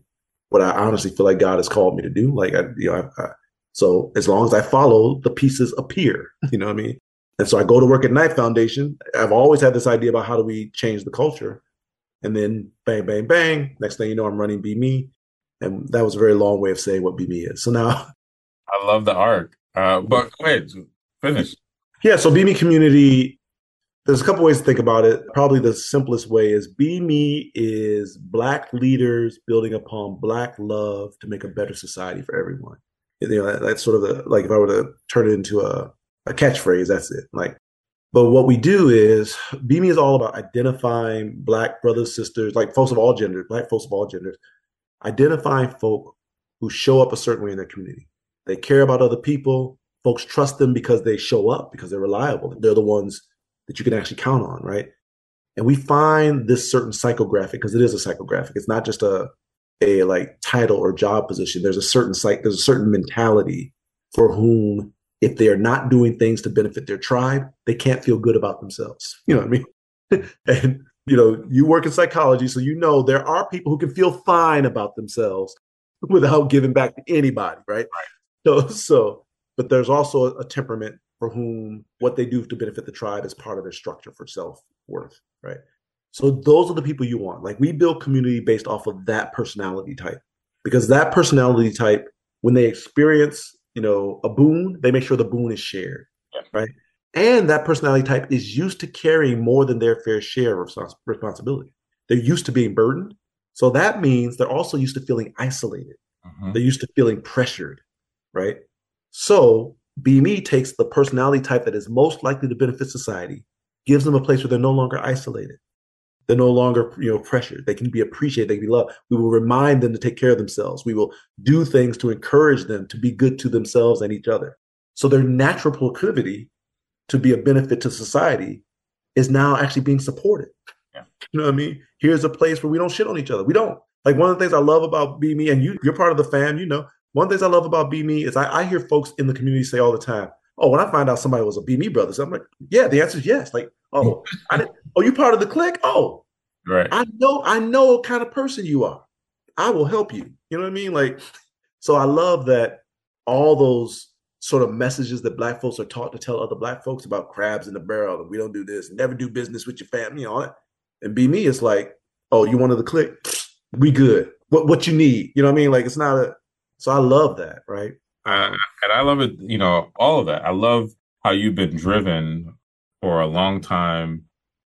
what I honestly feel like God has called me to do. Like, I, you know, I, I, so as long as I follow, the pieces appear. (laughs) You know what I mean? And so I go to work at Knight Foundation. I've always had this idea about how do we change the culture, and then bang, bang, bang. Next thing you know, I'm running BMe, and that was a very long way of saying what BMe is. So now, (laughs) I love the arc. Uh, but ahead, finish. Yeah, so BMe Community there's a couple ways to think about it. Probably the simplest way is BMe is Black leaders building upon Black love to make a better society for everyone. You know, that's sort of the like if I were to turn it into a, a catchphrase, that's it. Like But what we do is BMe is all about identifying black brothers, sisters, like folks of all genders, black folks of all genders, identifying folk who show up a certain way in their community. They care about other people. Folks trust them because they show up, because they're reliable. They're the ones that you can actually count on, right? And we find this certain psychographic because it is a psychographic. It's not just a a like title or job position. There's a certain psych, there's a certain mentality for whom if they are not doing things to benefit their tribe, they can't feel good about themselves. You know what I mean? (laughs) and you know, you work in psychology, so you know there are people who can feel fine about themselves (laughs) without giving back to anybody, right? right. So, so, but there's also a, temperament for whom what they do to benefit the tribe is part of their structure for self worth, right? So those are the people you want. Like we build community based off of that personality type, because that personality type, when they experience, you know, a boon, they make sure the boon is shared, yeah. right? And that personality type is used to carrying more than their fair share of responsibility. They're used to being burdened. So that means they're also used to feeling isolated. Mm-hmm. They're used to feeling pressured, right? So BMe takes the personality type that is most likely to benefit society, gives them a place where they're no longer isolated. They're no longer, you know, pressured. They can be appreciated. They can be loved. We will remind them to take care of themselves. We will do things to encourage them to be good to themselves and each other. So their natural proclivity to be a benefit to society is now actually being supported. Yeah. You know what I mean? Here's a place where we don't shit on each other. We don't. Like one of the things I love about BMe, and you, you're part of the fam, you know, one of the things I love about BMe is I, I hear folks in the community say all the time, oh, when I find out somebody was a BMe brother, so I'm like, yeah, the answer is yes. Like, oh, (laughs) I didn't, oh, you part of the clique? Oh, right. I know, I know what kind of person you are. I will help you. You know what I mean? Like, so I love that all those sort of messages that black folks are taught to tell other black folks about crabs in the barrel and we don't do this never do business with your family, you know, and BMe, it's like, oh, you wanted to click, (sniffs) we good. What what you need, you know what I mean? Like it's not a. So I love that, right? Uh, and I love it. You know, all of that. I love how you've been driven for a long time,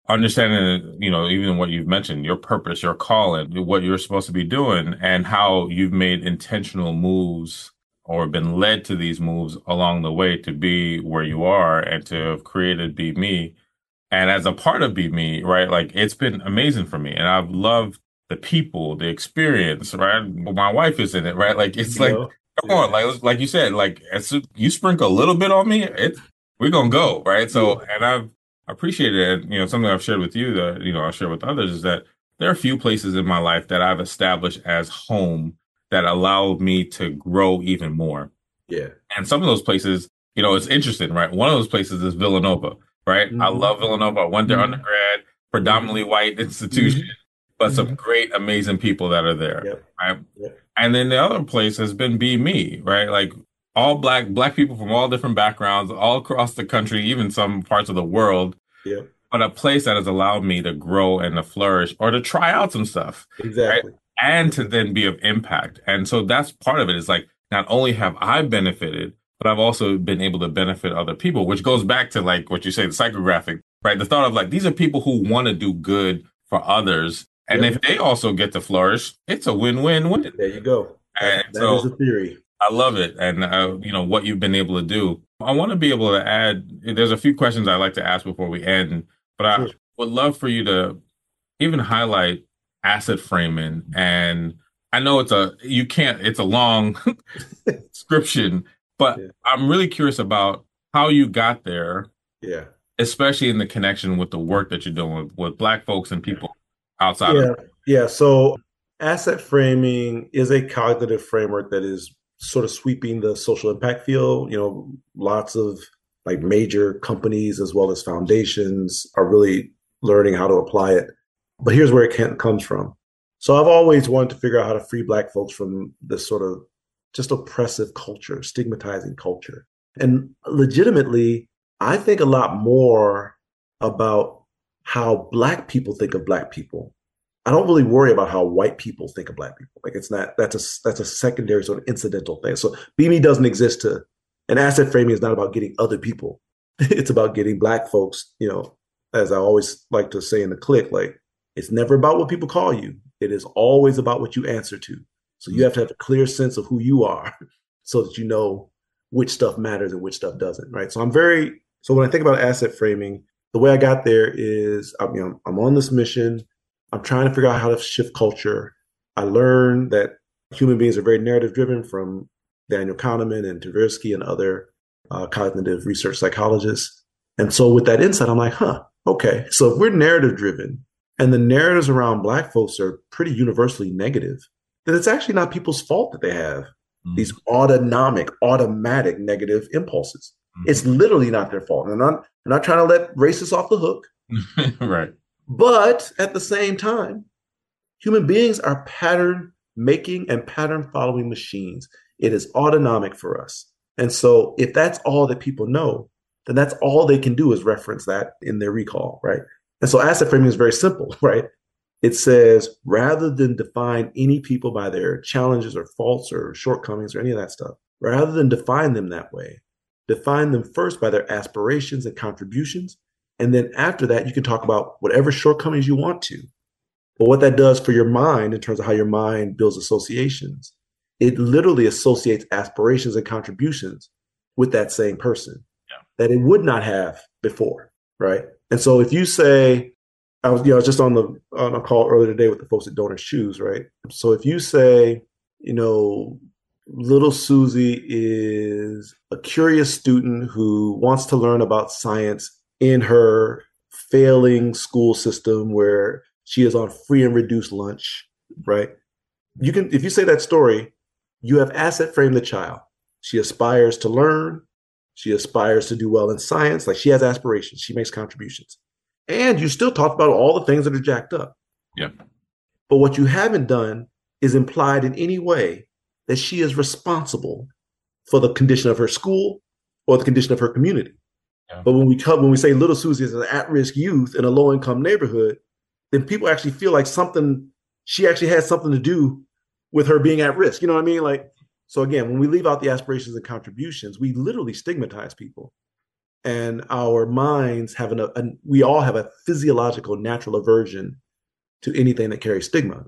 understanding, you know, even what you've mentioned, your purpose, your calling, what you're supposed to be doing, and how you've made intentional moves or been led to these moves along the way to be where you are and to have created BMe. And as a part of BMe, right, like it's been amazing for me. And I've loved the people, the experience, right? My wife is in it, right? Like it's like, come on, like like you said, like as you sprinkle a little bit on me, it's we're gonna go, right? So, and I've appreciated it. You know, something I've shared with you that you know I'll share with others is that there are a few places in my life that I've established as home that allowed me to grow even more. Yeah. And some of those places, you know, it's interesting, right? One of those places is Villanova, right? Mm-hmm. I love Villanova. I went there mm-hmm. undergrad, predominantly white institution, mm-hmm. but some mm-hmm. great, amazing people that are there, yep. right? Yep. And then the other place has been BMe, right? Like all black, black people from all different backgrounds, all across the country, even some parts of the world. Yep. But a place that has allowed me to grow and to flourish or to try out some stuff. Exactly. Right? And to then be of impact. And so that's part of it is like, not only have I benefited, but I've also been able to benefit other people, which goes back to like what you say, the psychographic, right? The thought of like, these are people who want to do good for others. And if they also get to flourish, it's a win-win-win. There you go. And that, so, is a theory. I love it. And, uh, you know, what you've been able to do. I want to be able to add, there's a few questions I like to ask before we end, but I would love for you to even highlight asset framing and I know it's a you can't it's a long (laughs) description, but yeah. I'm really curious about how you got there. Yeah. Especially in the connection with the work that you're doing with, with black folks and people outside yeah. of Yeah. So asset framing is a cognitive framework that is sort of sweeping the social impact field. You know, lots of like major companies as well as foundations are really learning how to apply it. But here's where it can, comes from. So I've always wanted to figure out how to free Black folks from this sort of just oppressive culture, stigmatizing culture. And legitimately, I think a lot more about how Black people think of Black people. I don't really worry about how white people think of Black people. Like it's not that's a that's a secondary sort of incidental thing. So BMe doesn't exist to and asset framing is not about getting other people. (laughs) it's about getting Black folks, you know, as I always like to say in the click, like it's never about what people call you. It is always about what you answer to. So you have to have a clear sense of who you are (laughs) so that you know which stuff matters and which stuff doesn't, right? So I'm very So when I think about asset framing, the way I got there is I'm, I'm on this mission. I'm trying to figure out how to shift culture. I learned that human beings are very narrative driven from Daniel Kahneman and Tversky and other uh, cognitive research psychologists. And so with that insight, I'm like, huh, okay. So if we're narrative driven and the narratives around Black folks are pretty universally negative, then it's actually not people's fault that they have mm-hmm. these autonomic, automatic negative impulses. Mm-hmm. It's literally not their fault. And I'm not, I'm not trying to let racists off the hook. (laughs) right. But at the same time, human beings are pattern making and pattern following machines. It is autonomic for us. And so if that's all that people know, then that's all they can do is reference that in their recall, right? And so asset framing is very simple, (laughs) right? It says rather than define any people by their challenges or faults or shortcomings or any of that stuff, rather than define them that way, define them first by their aspirations and contributions. And then after that, you can talk about whatever shortcomings you want to. But what that does for your mind in terms of how your mind builds associations, it literally associates aspirations and contributions with that same person yeah. that it would not have before. Right. And so if you say, I was, you know, I was just on the on a call earlier today with the folks at DonorsChoose, right? So if you say, you know, little Susie is a curious student who wants to learn about science in her failing school system where she is on free and reduced lunch, right? You can, if you say that story, you have asset framed the child. She aspires to learn. She aspires to do well in science. Like she has aspirations. She makes contributions. And you still talk about all the things that are jacked up. Yeah. But what you haven't done is implied in any way that she is responsible for the condition of her school or the condition of her community. Yeah. But when we come, when we say little Susie is an at-risk youth in a low-income neighborhood, then people actually feel like something she actually has something to do with her being at risk. You know what I mean? Like, so again, when we leave out the aspirations and contributions, we literally stigmatize people. And our minds have an, a, we all have a physiological natural aversion to anything that carries stigma.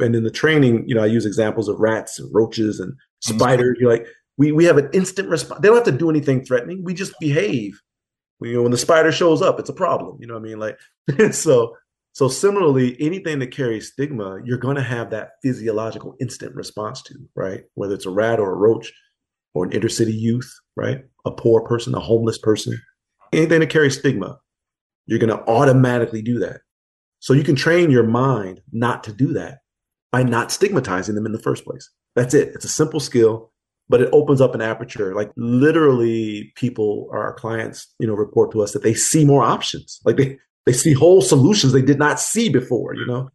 And in the training, you know, I use examples of rats and roaches and mm-hmm. spiders. You're like, we we have an instant response. They don't have to do anything threatening. We just behave. You know, when the spider shows up, it's a problem. You know what I mean? Like, (laughs) so so similarly, anything that carries stigma, you're going to have that physiological instant response to, right? Whether it's a rat or a roach or an inner city youth, right? A poor person, a homeless person, anything that carries stigma, you're going to automatically do that. So you can train your mind not to do that by not stigmatizing them in the first place. That's it. It's a simple skill, but it opens up an aperture. Like literally people, or our clients, you know, report to us that they see more options. Like they they see whole solutions they did not see before, you know?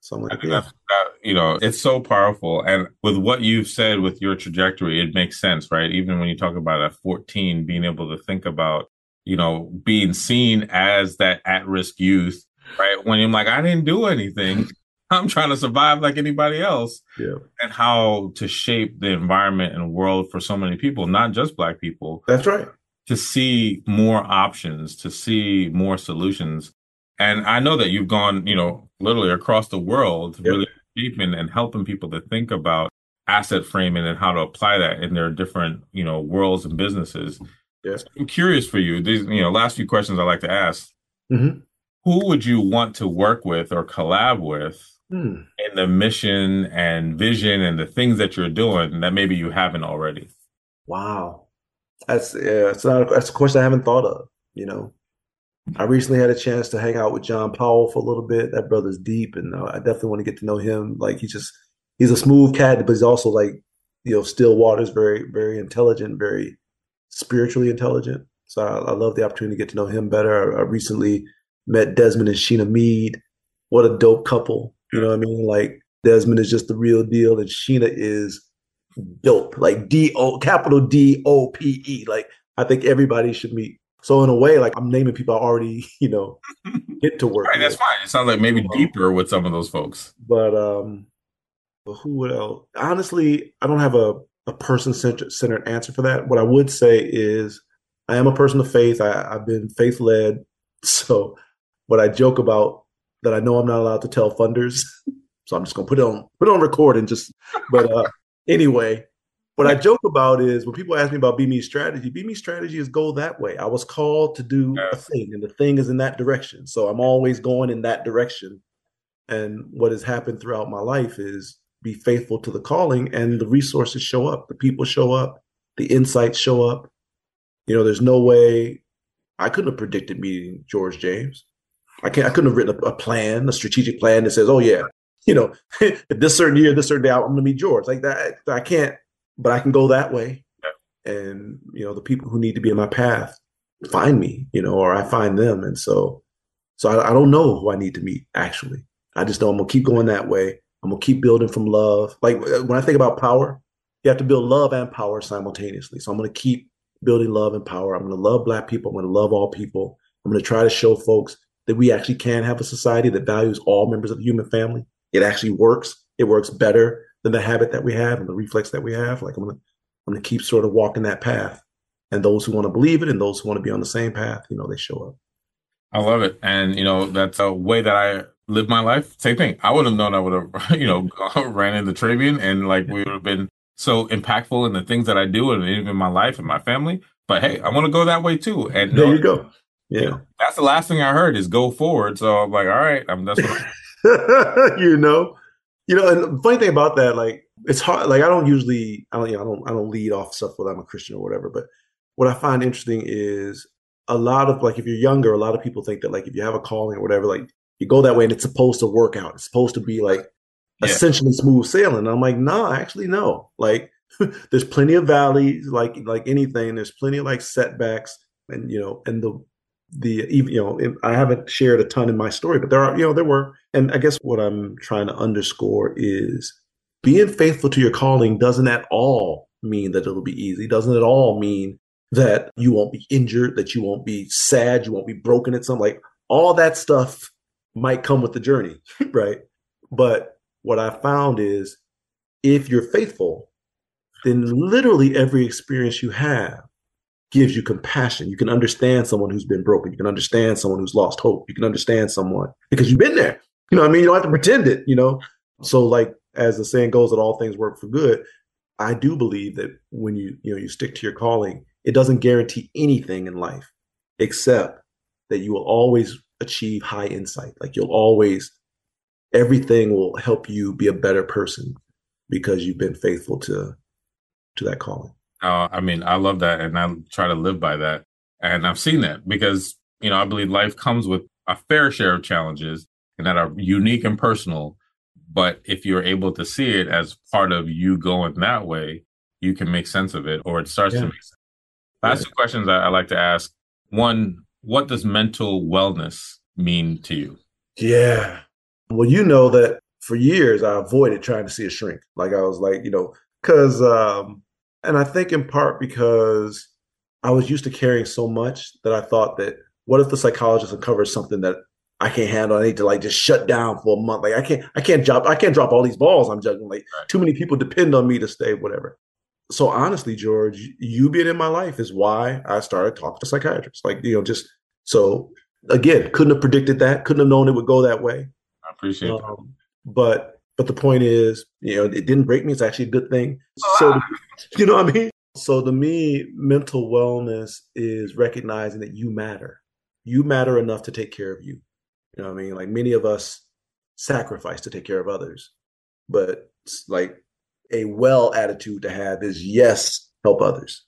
So I'm like, yeah. that, uh, you know, it's so powerful. And with what you've said with your trajectory, it makes sense, right? Even when you talk about at 14, being able to think about, you know, being seen as that at risk youth right? When I'm like, I didn't do anything. (laughs) I'm trying to survive like anybody else. Yeah. And how to shape the environment and world for so many people, not just black people. That's right. To see more options, to see more solutions. And I know that you've gone, you know, literally across the world, really shaping and helping people to think about asset framing and how to apply that in their different, you know, worlds and businesses. Yes. I'm curious for you. These, you know, last few questions I like to ask. Mm-hmm who would you want to work with or collab with hmm. in the mission and vision and the things that you're doing that maybe you haven't already? Wow, that's yeah, it's not that's a question I haven't thought of. You know, I recently had a chance to hang out with John Powell for a little bit. That brother's deep, and uh, I definitely want to get to know him. Like he's just he's a smooth cat, but he's also like you know still waters, very very intelligent, very spiritually intelligent. So I, I love the opportunity to get to know him better. I, I recently met Desmond and Sheena Meade. What a dope couple. You know what I mean? Like Desmond is just the real deal, and Sheena is dope. Like D O capital D O P E. Like I think everybody should meet. So in a way, like I'm naming people I already, (laughs) you know, (laughs) get to work. right, that's fine. It sounds like maybe um, deeper with some of those folks. But um but who else? Honestly, I don't have a, a person centered answer for that. What I would say is I am a person of faith. I, I've been faith led. (laughs) So what I joke about that I know I'm not allowed to tell funders. So I'm just gonna put it on put it on record and just but uh anyway, what I joke about is when people ask me about BMe strategy, BMe strategy is go that way. I was called to do yeah. a thing, and the thing is in that direction. So I'm always going in that direction. And what has happened throughout my life is be faithful to the calling, and the resources show up, the people show up, the insights show up. You know, there's no way I couldn't have predicted meeting George James. I can't. I couldn't have written a, a plan, a strategic plan that says, "Oh yeah, you know, (laughs) this certain year, this certain day, I'm going to meet George." Like that, I can't but I can go that way. And, you know, the people who need to be in my path find me, you know, or I find them. And so, so I, I don't know who I need to meet actually. I just know I'm going to keep going that way. I'm going to keep building from love. Like uh, when I think about power, you have to build love and power simultaneously. So I'm going to keep building love and power. I'm going to love black people. I'm going to love all people. I'm going to try to show folks that we actually can have a society that values all members of the human family. It actually works. It works better than the habit that we have and the reflex that we have. Like I'm gonna I'm gonna keep sort of walking that path. And those who want to believe it and those who want to be on the same path, you know, they show up. I love it. And you know, that's a way that I live my life. Same thing. I would have known I would have, (laughs) you know, (laughs) ran into Trabian and like we would have been so impactful in the things that I do and even my life and my family. But hey, I want to go that way too. And there you go. Yeah. You know, that's the last thing I heard is go forward. So I'm like, all right, I'm that's what (laughs) (laughs) you know, you know, and the funny thing about that, like, it's hard. Like, I don't usually, I don't, you know, I don't, I don't lead off stuff whether I'm a Christian or whatever. But what I find interesting is a lot of like, if you're younger, a lot of people think that like, if you have a calling or whatever, like, you go that way and it's supposed to work out. It's supposed to be like yeah. essentially smooth sailing. And I'm like, no, nah, actually, no. Like, (laughs) there's plenty of valleys, like like anything. There's plenty of like setbacks, and you know, and the the even you know I haven't shared a ton in my story, but there are you know there were, and I guess what I'm trying to underscore is being faithful to your calling doesn't at all mean that it'll be easy. Doesn't at all mean that you won't be injured, that you won't be sad, you won't be broken at some like all that stuff might come with the journey, (laughs) right? But what I found is if you're faithful, then literally every experience you have gives you compassion. You can understand someone who's been broken. You can understand someone who's lost hope. You can understand someone because you've been there. You know I mean? You don't have to pretend it, you know? So like as the saying goes that all things work for good, I do believe that when you, you know, you stick to your calling, it doesn't guarantee anything in life except that you will always achieve high insight. Like you'll always everything will help you be a better person because you've been faithful to to that calling. Uh, I mean, I love that, and I try to live by that. And I've seen that because you know I believe life comes with a fair share of challenges and that are unique and personal. But if you're able to see it as part of you going that way, you can make sense of it, or it starts yeah. to make sense. Last yeah. two questions I, I like to ask: One, what does mental wellness mean to you? Yeah. Well, you know that for years I avoided trying to see a shrink. Like I was like, you know, because um, and I think in part because I was used to carrying so much that I thought that what if the psychologist uncovers something that I can't handle? I need to like just shut down for a month. Like I can't, I can't drop, I can't drop all these balls I'm juggling. Like right. too many people depend on me to stay, whatever. So honestly, George, you being in my life is why I started talking to psychiatrists. Like, you know, just so again, couldn't have predicted that, couldn't have known it would go that way. I appreciate um, But but the point is, you know, it didn't break me. It's actually a good thing. So, (laughs) you know what I mean? So to me, mental wellness is recognizing that you matter. You matter enough to take care of you. You know what I mean? Like many of us sacrifice to take care of others. But like a well attitude to have is yes, help others.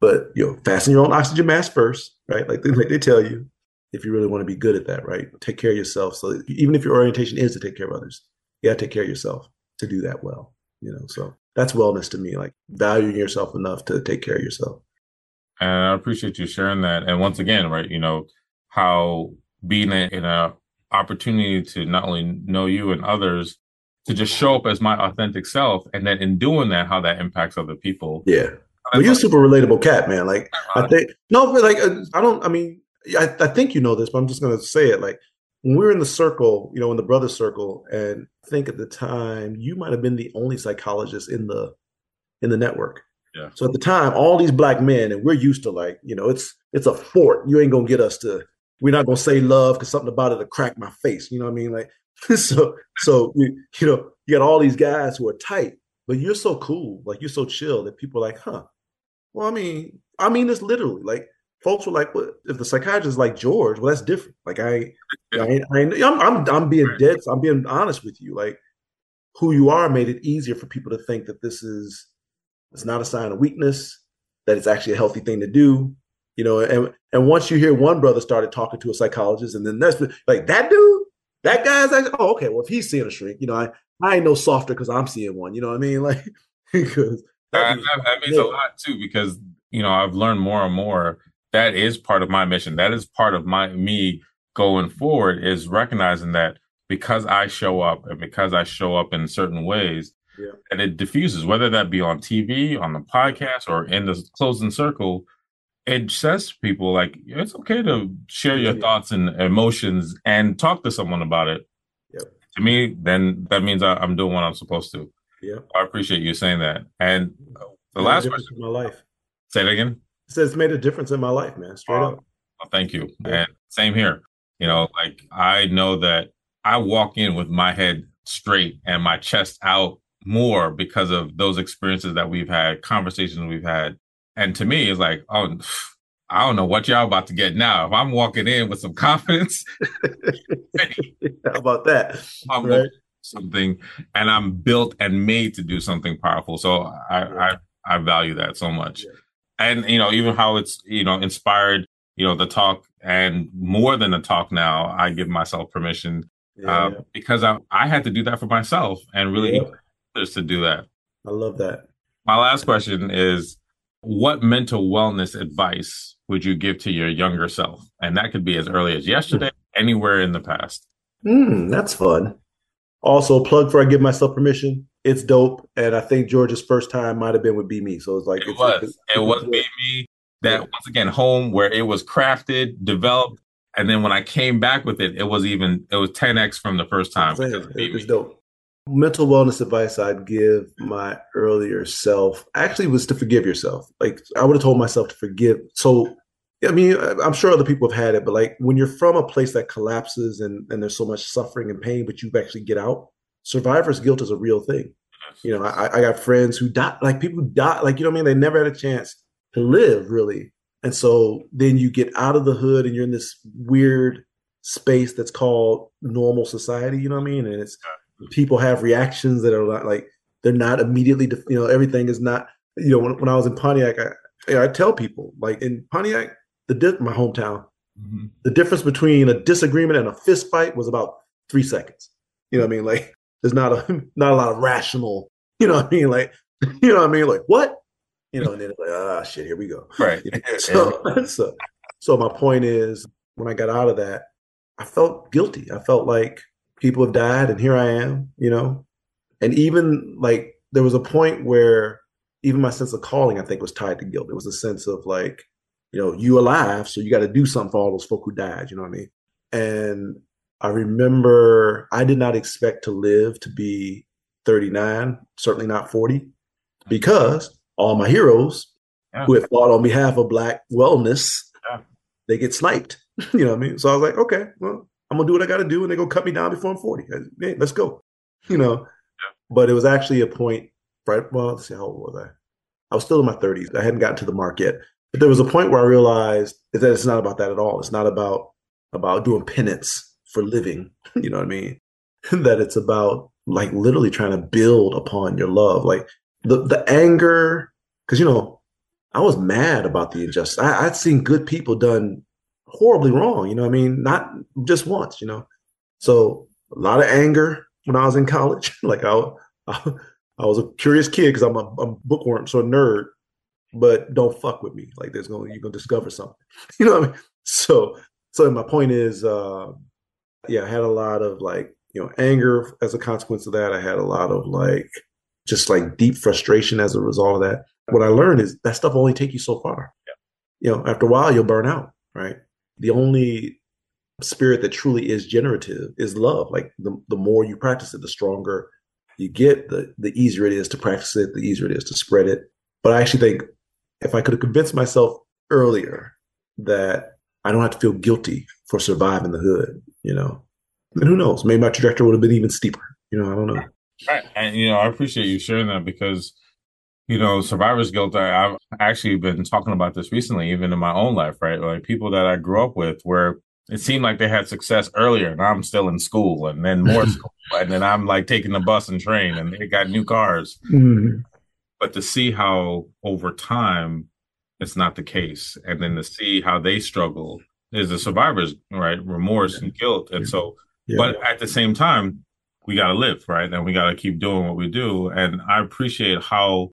But you know, fasten your own oxygen mask first, right? Like they, (laughs) like they tell you, if you really want to be good at that, right? Take care of yourself. So even if your orientation is to take care of others, you got to take care of yourself to do that well. You know, so that's wellness to me, like valuing yourself enough to take care of yourself. And I appreciate you sharing that. And once again, right, you know, how being in a opportunity to not only know you and others, to just show up as my authentic self. And then in doing that, how that impacts other people. Yeah. Well, you're a super relatable cat, man. Like, (laughs) I think, no, but like, uh, I don't, I mean, I, I think you know this, but I'm just going to say it. Like, when we were in the circle, you know, in the brother circle, and I think at the time you might have been the only psychologist in the in the network. Yeah. So at the time, all these black men, and we're used to like, you know, it's it's a fort. You ain't gonna get us to. We're not gonna say love because something about it will crack my face. You know what I mean? Like, (laughs) so so you you know you got all these guys who are tight, but you're so cool, like you're so chill that people are like, huh. Well, I mean, I mean this literally. Like folks were like, "What if the psychiatrist is like George? Well, that's different." Like I, I, I I'm, I'm, I'm being dead. I'm being honest with you. Like who you are made it easier for people to think that this is it's not a sign of weakness, that it's actually a healthy thing to do. You know, and and once you hear one brother started talking to a psychologist, and then that's like that dude, that guy's like, oh, okay, well, if he's seeing a shrink, you know, I, I ain't no softer because I'm seeing one. You know what I mean? (laughs) Like because that, that, that means a lot too, because you know, I've learned more and more that is part of my mission. That is part of my me going forward is recognizing that because I show up and because I show up in certain ways, yeah. and it diffuses, whether that be on TV, on the podcast, or in the closing circle, it says to people like it's okay to share your yeah. thoughts and emotions and talk to someone about it. Yep. To me, then that means I, am doing what I'm supposed to. Yeah, I appreciate you saying that. And the last question, in my life. Say it again It says it's made a difference in my life, man. Straight up. Well, thank you. Yeah. And same here. You know, like I know that I walk in with my head straight and my chest out more because of those experiences that we've had, conversations we've had. And to me, it's like, oh, I don't know what y'all about to get now. If I'm walking in with some (laughs) confidence, (laughs) how about that? I'm right? something, and I'm built and made to do something powerful. So I. I, I value that so much. Yeah and you know even how it's you know inspired you know the talk and more than the talk now i give myself permission yeah, uh, yeah. because I, I had to do that for myself and really others to do that i love that my last question is what mental wellness advice would you give to your younger self and that could be as early as yesterday anywhere in the past mm, that's fun also plug for i give myself permission it's dope. And I think George's first time might have been with BMe. So it's like it was. It, it, it was BMe. That once again home where it was crafted, developed, and then when I came back with it, it was even it was 10x from the first time. It, it's dope. Mental wellness advice I'd give my earlier self actually was to forgive yourself. Like I would have told myself to forgive. So I mean, I'm sure other people have had it, but like when you're from a place that collapses and, and there's so much suffering and pain, but you actually get out, survivor's guilt is a real thing. You know, I, I got friends who die, like people who die, like, you know I mean? They never had a chance to live really. And so then you get out of the hood and you're in this weird space that's called normal society, you know what I mean? And it's people have reactions that are not like, they're not immediately, you know, everything is not, you know, when, when I was in Pontiac, I, I tell people like in Pontiac, the my hometown, mm-hmm. the difference between a disagreement and a fist fight was about three seconds. You know what I mean? Like there's not a (laughs) not a lot of rational, you know what I mean? Like, (laughs) you know what I mean? Like, what? You know, and then like, ah, shit, here we go. Right. You know? (laughs) so, so, so my point is, when I got out of that, I felt guilty. I felt like people have died, and here I am. You know, and even like there was a point where even my sense of calling, I think, was tied to guilt. It was a sense of like, you know, you alive, so you got to do something for all those folk who died. You know what I mean? And I remember I did not expect to live to be 39, certainly not 40, because all my heroes yeah. who had fought on behalf of Black wellness, yeah. they get sniped. (laughs) you know what I mean? So I was like, okay, well, I'm gonna do what I got to do, and they're gonna cut me down before I'm 40. Hey, let's go. You know, but it was actually a point. Right? Well, let's see, how old was I? I was still in my 30s. I hadn't gotten to the mark yet, but there was a point where I realized that it's not about that at all. It's not about about doing penance for living, (laughs) you know what I mean? (laughs) that it's about like literally trying to build upon your love. Like the the anger, because you know, I was mad about the injustice. I, I'd seen good people done horribly wrong, you know what I mean? Not just once, you know. So a lot of anger when I was in college. (laughs) like I, I, I was a curious kid because I'm a, a bookworm, so a nerd. But don't fuck with me. Like there's gonna you're gonna discover something. (laughs) You know what I mean? So so my point is, uh, yeah, I had a lot of like, you know, anger as a consequence of that. I had a lot of like, just like deep frustration as a result of that. What I learned is that stuff only take you so far. Yeah. You know, after a while, you'll burn out, right? The only spirit that truly is generative is love. Like the, the more you practice it, the stronger you get, the, the easier it is to practice it, the easier it is to spread it. But I actually think if I could have convinced myself earlier that I don't have to feel guilty for surviving the hood, you know. then who knows? Maybe my trajectory would have been even steeper. You know, I don't know. Right. And, you know, I appreciate you sharing that because, you know, survivor's guilt, I, I've actually been talking about this recently, even in my own life, right? Like people that I grew up with where it seemed like they had success earlier and I'm still in school and then more (laughs) school. And then I'm like taking the bus and train and they got new cars. Mm-hmm. But to see how over time it's not the case. And then to see how they struggle is the survivor's right remorse and guilt. And so, yeah. but at the same time, we got to live, right? And we got to keep doing what we do. And I appreciate how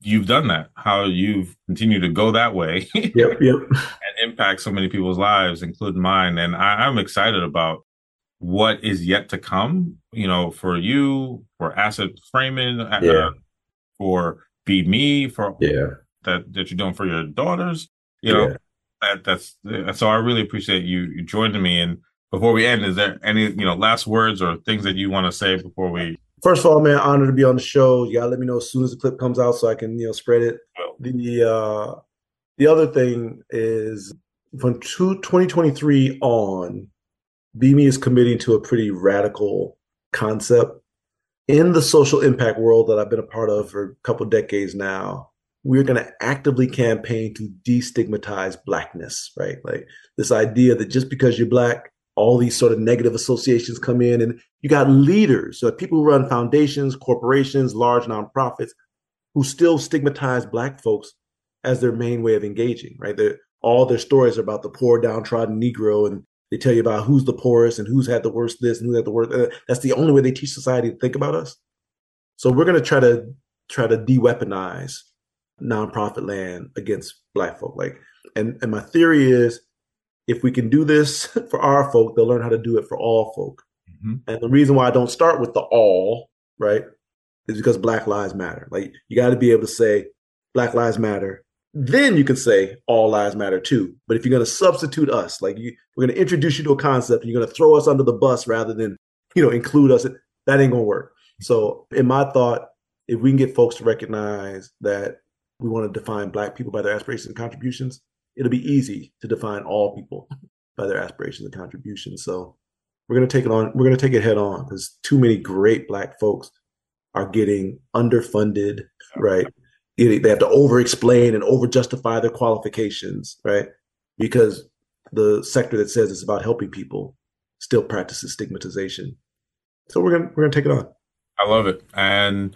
you've done that, how you've continued to go that way. (laughs) yep, yep. and impact so many people's lives, including mine. And I, am excited about what is yet to come, you know, for you, for asset framing, uh, yeah. uh, for BMe, for yeah. that, that you're doing for your daughters, you know, yeah. that that's, so I really appreciate you, you joining me and before we end, is there any you know last words or things that you want to say before we? First of all, man, honor to be on the show. You gotta let me know as soon as the clip comes out so I can you know spread it. The uh, the other thing is from 2023 on, BMe is committing to a pretty radical concept in the social impact world that I've been a part of for a couple decades now. We're going to actively campaign to destigmatize blackness, right? Like this idea that just because you're black, all these sort of negative associations come in and you got leaders so people who run foundations corporations large nonprofits who still stigmatize black folks as their main way of engaging right? They're, all their stories are about the poor downtrodden negro and they tell you about who's the poorest and who's had the worst this and who had the worst uh, that's the only way they teach society to think about us. So we're going to try to try to de-weaponize nonprofit land against black folk like and and my theory is if we can do this (laughs) for our folk, they'll learn how to do it for all folk. Mm-hmm. And the reason why I don't start with the all, right, is because Black Lives Matter. Like you got to be able to say Black Lives Matter. Then you can say all lives matter too. But if you're going to substitute us, like you, we're going to introduce you to a concept, and you're going to throw us under the bus rather than, you know, include us. That ain't going to work. So, in my thought, if we can get folks to recognize that we want to define Black people by their aspirations and contributions, it'll be easy to define all people by their aspirations and contributions. So we're going to take it on. We're going to take it head on because too many great Black folks are getting underfunded, right? They have to over-explain and over-justify their qualifications, right? Because the sector that says it's about helping people still practices stigmatization. So we're gonna we're gonna take it on. I love it, and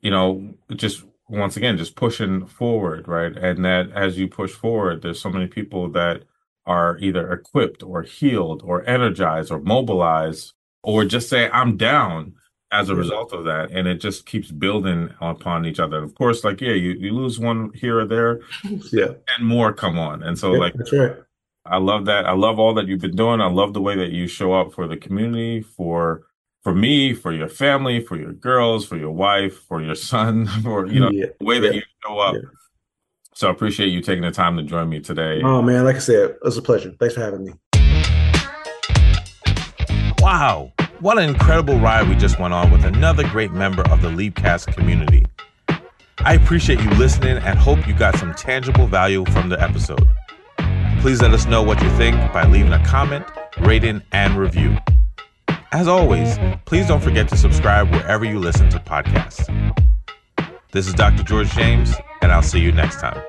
you know, just once again just pushing forward right? And that as you push forward there's so many people that are either equipped or healed or energized or mobilized or just say i'm down as a result of that. And it just keeps building upon each other. Of course like yeah you, you lose one here or there (laughs) yeah. and more come on. And so yeah, like that's right. I love that. I love all that you've been doing. I love the way that you show up for the community for for me, for your family, for your girls, for your wife, for your son, (laughs) for you know yeah. the way that yeah. you show up. Yeah. So I appreciate you taking the time to join me today. Oh man, like I said, it was a pleasure. Thanks for having me. Wow, what an incredible ride we just went on with another great member of the Leapcast community. I appreciate you listening and hope you got some tangible value from the episode. Please let us know what you think by leaving a comment, rating, and review. As always, please don't forget to subscribe wherever you listen to podcasts. This is Dr. George James, and I'll see you next time.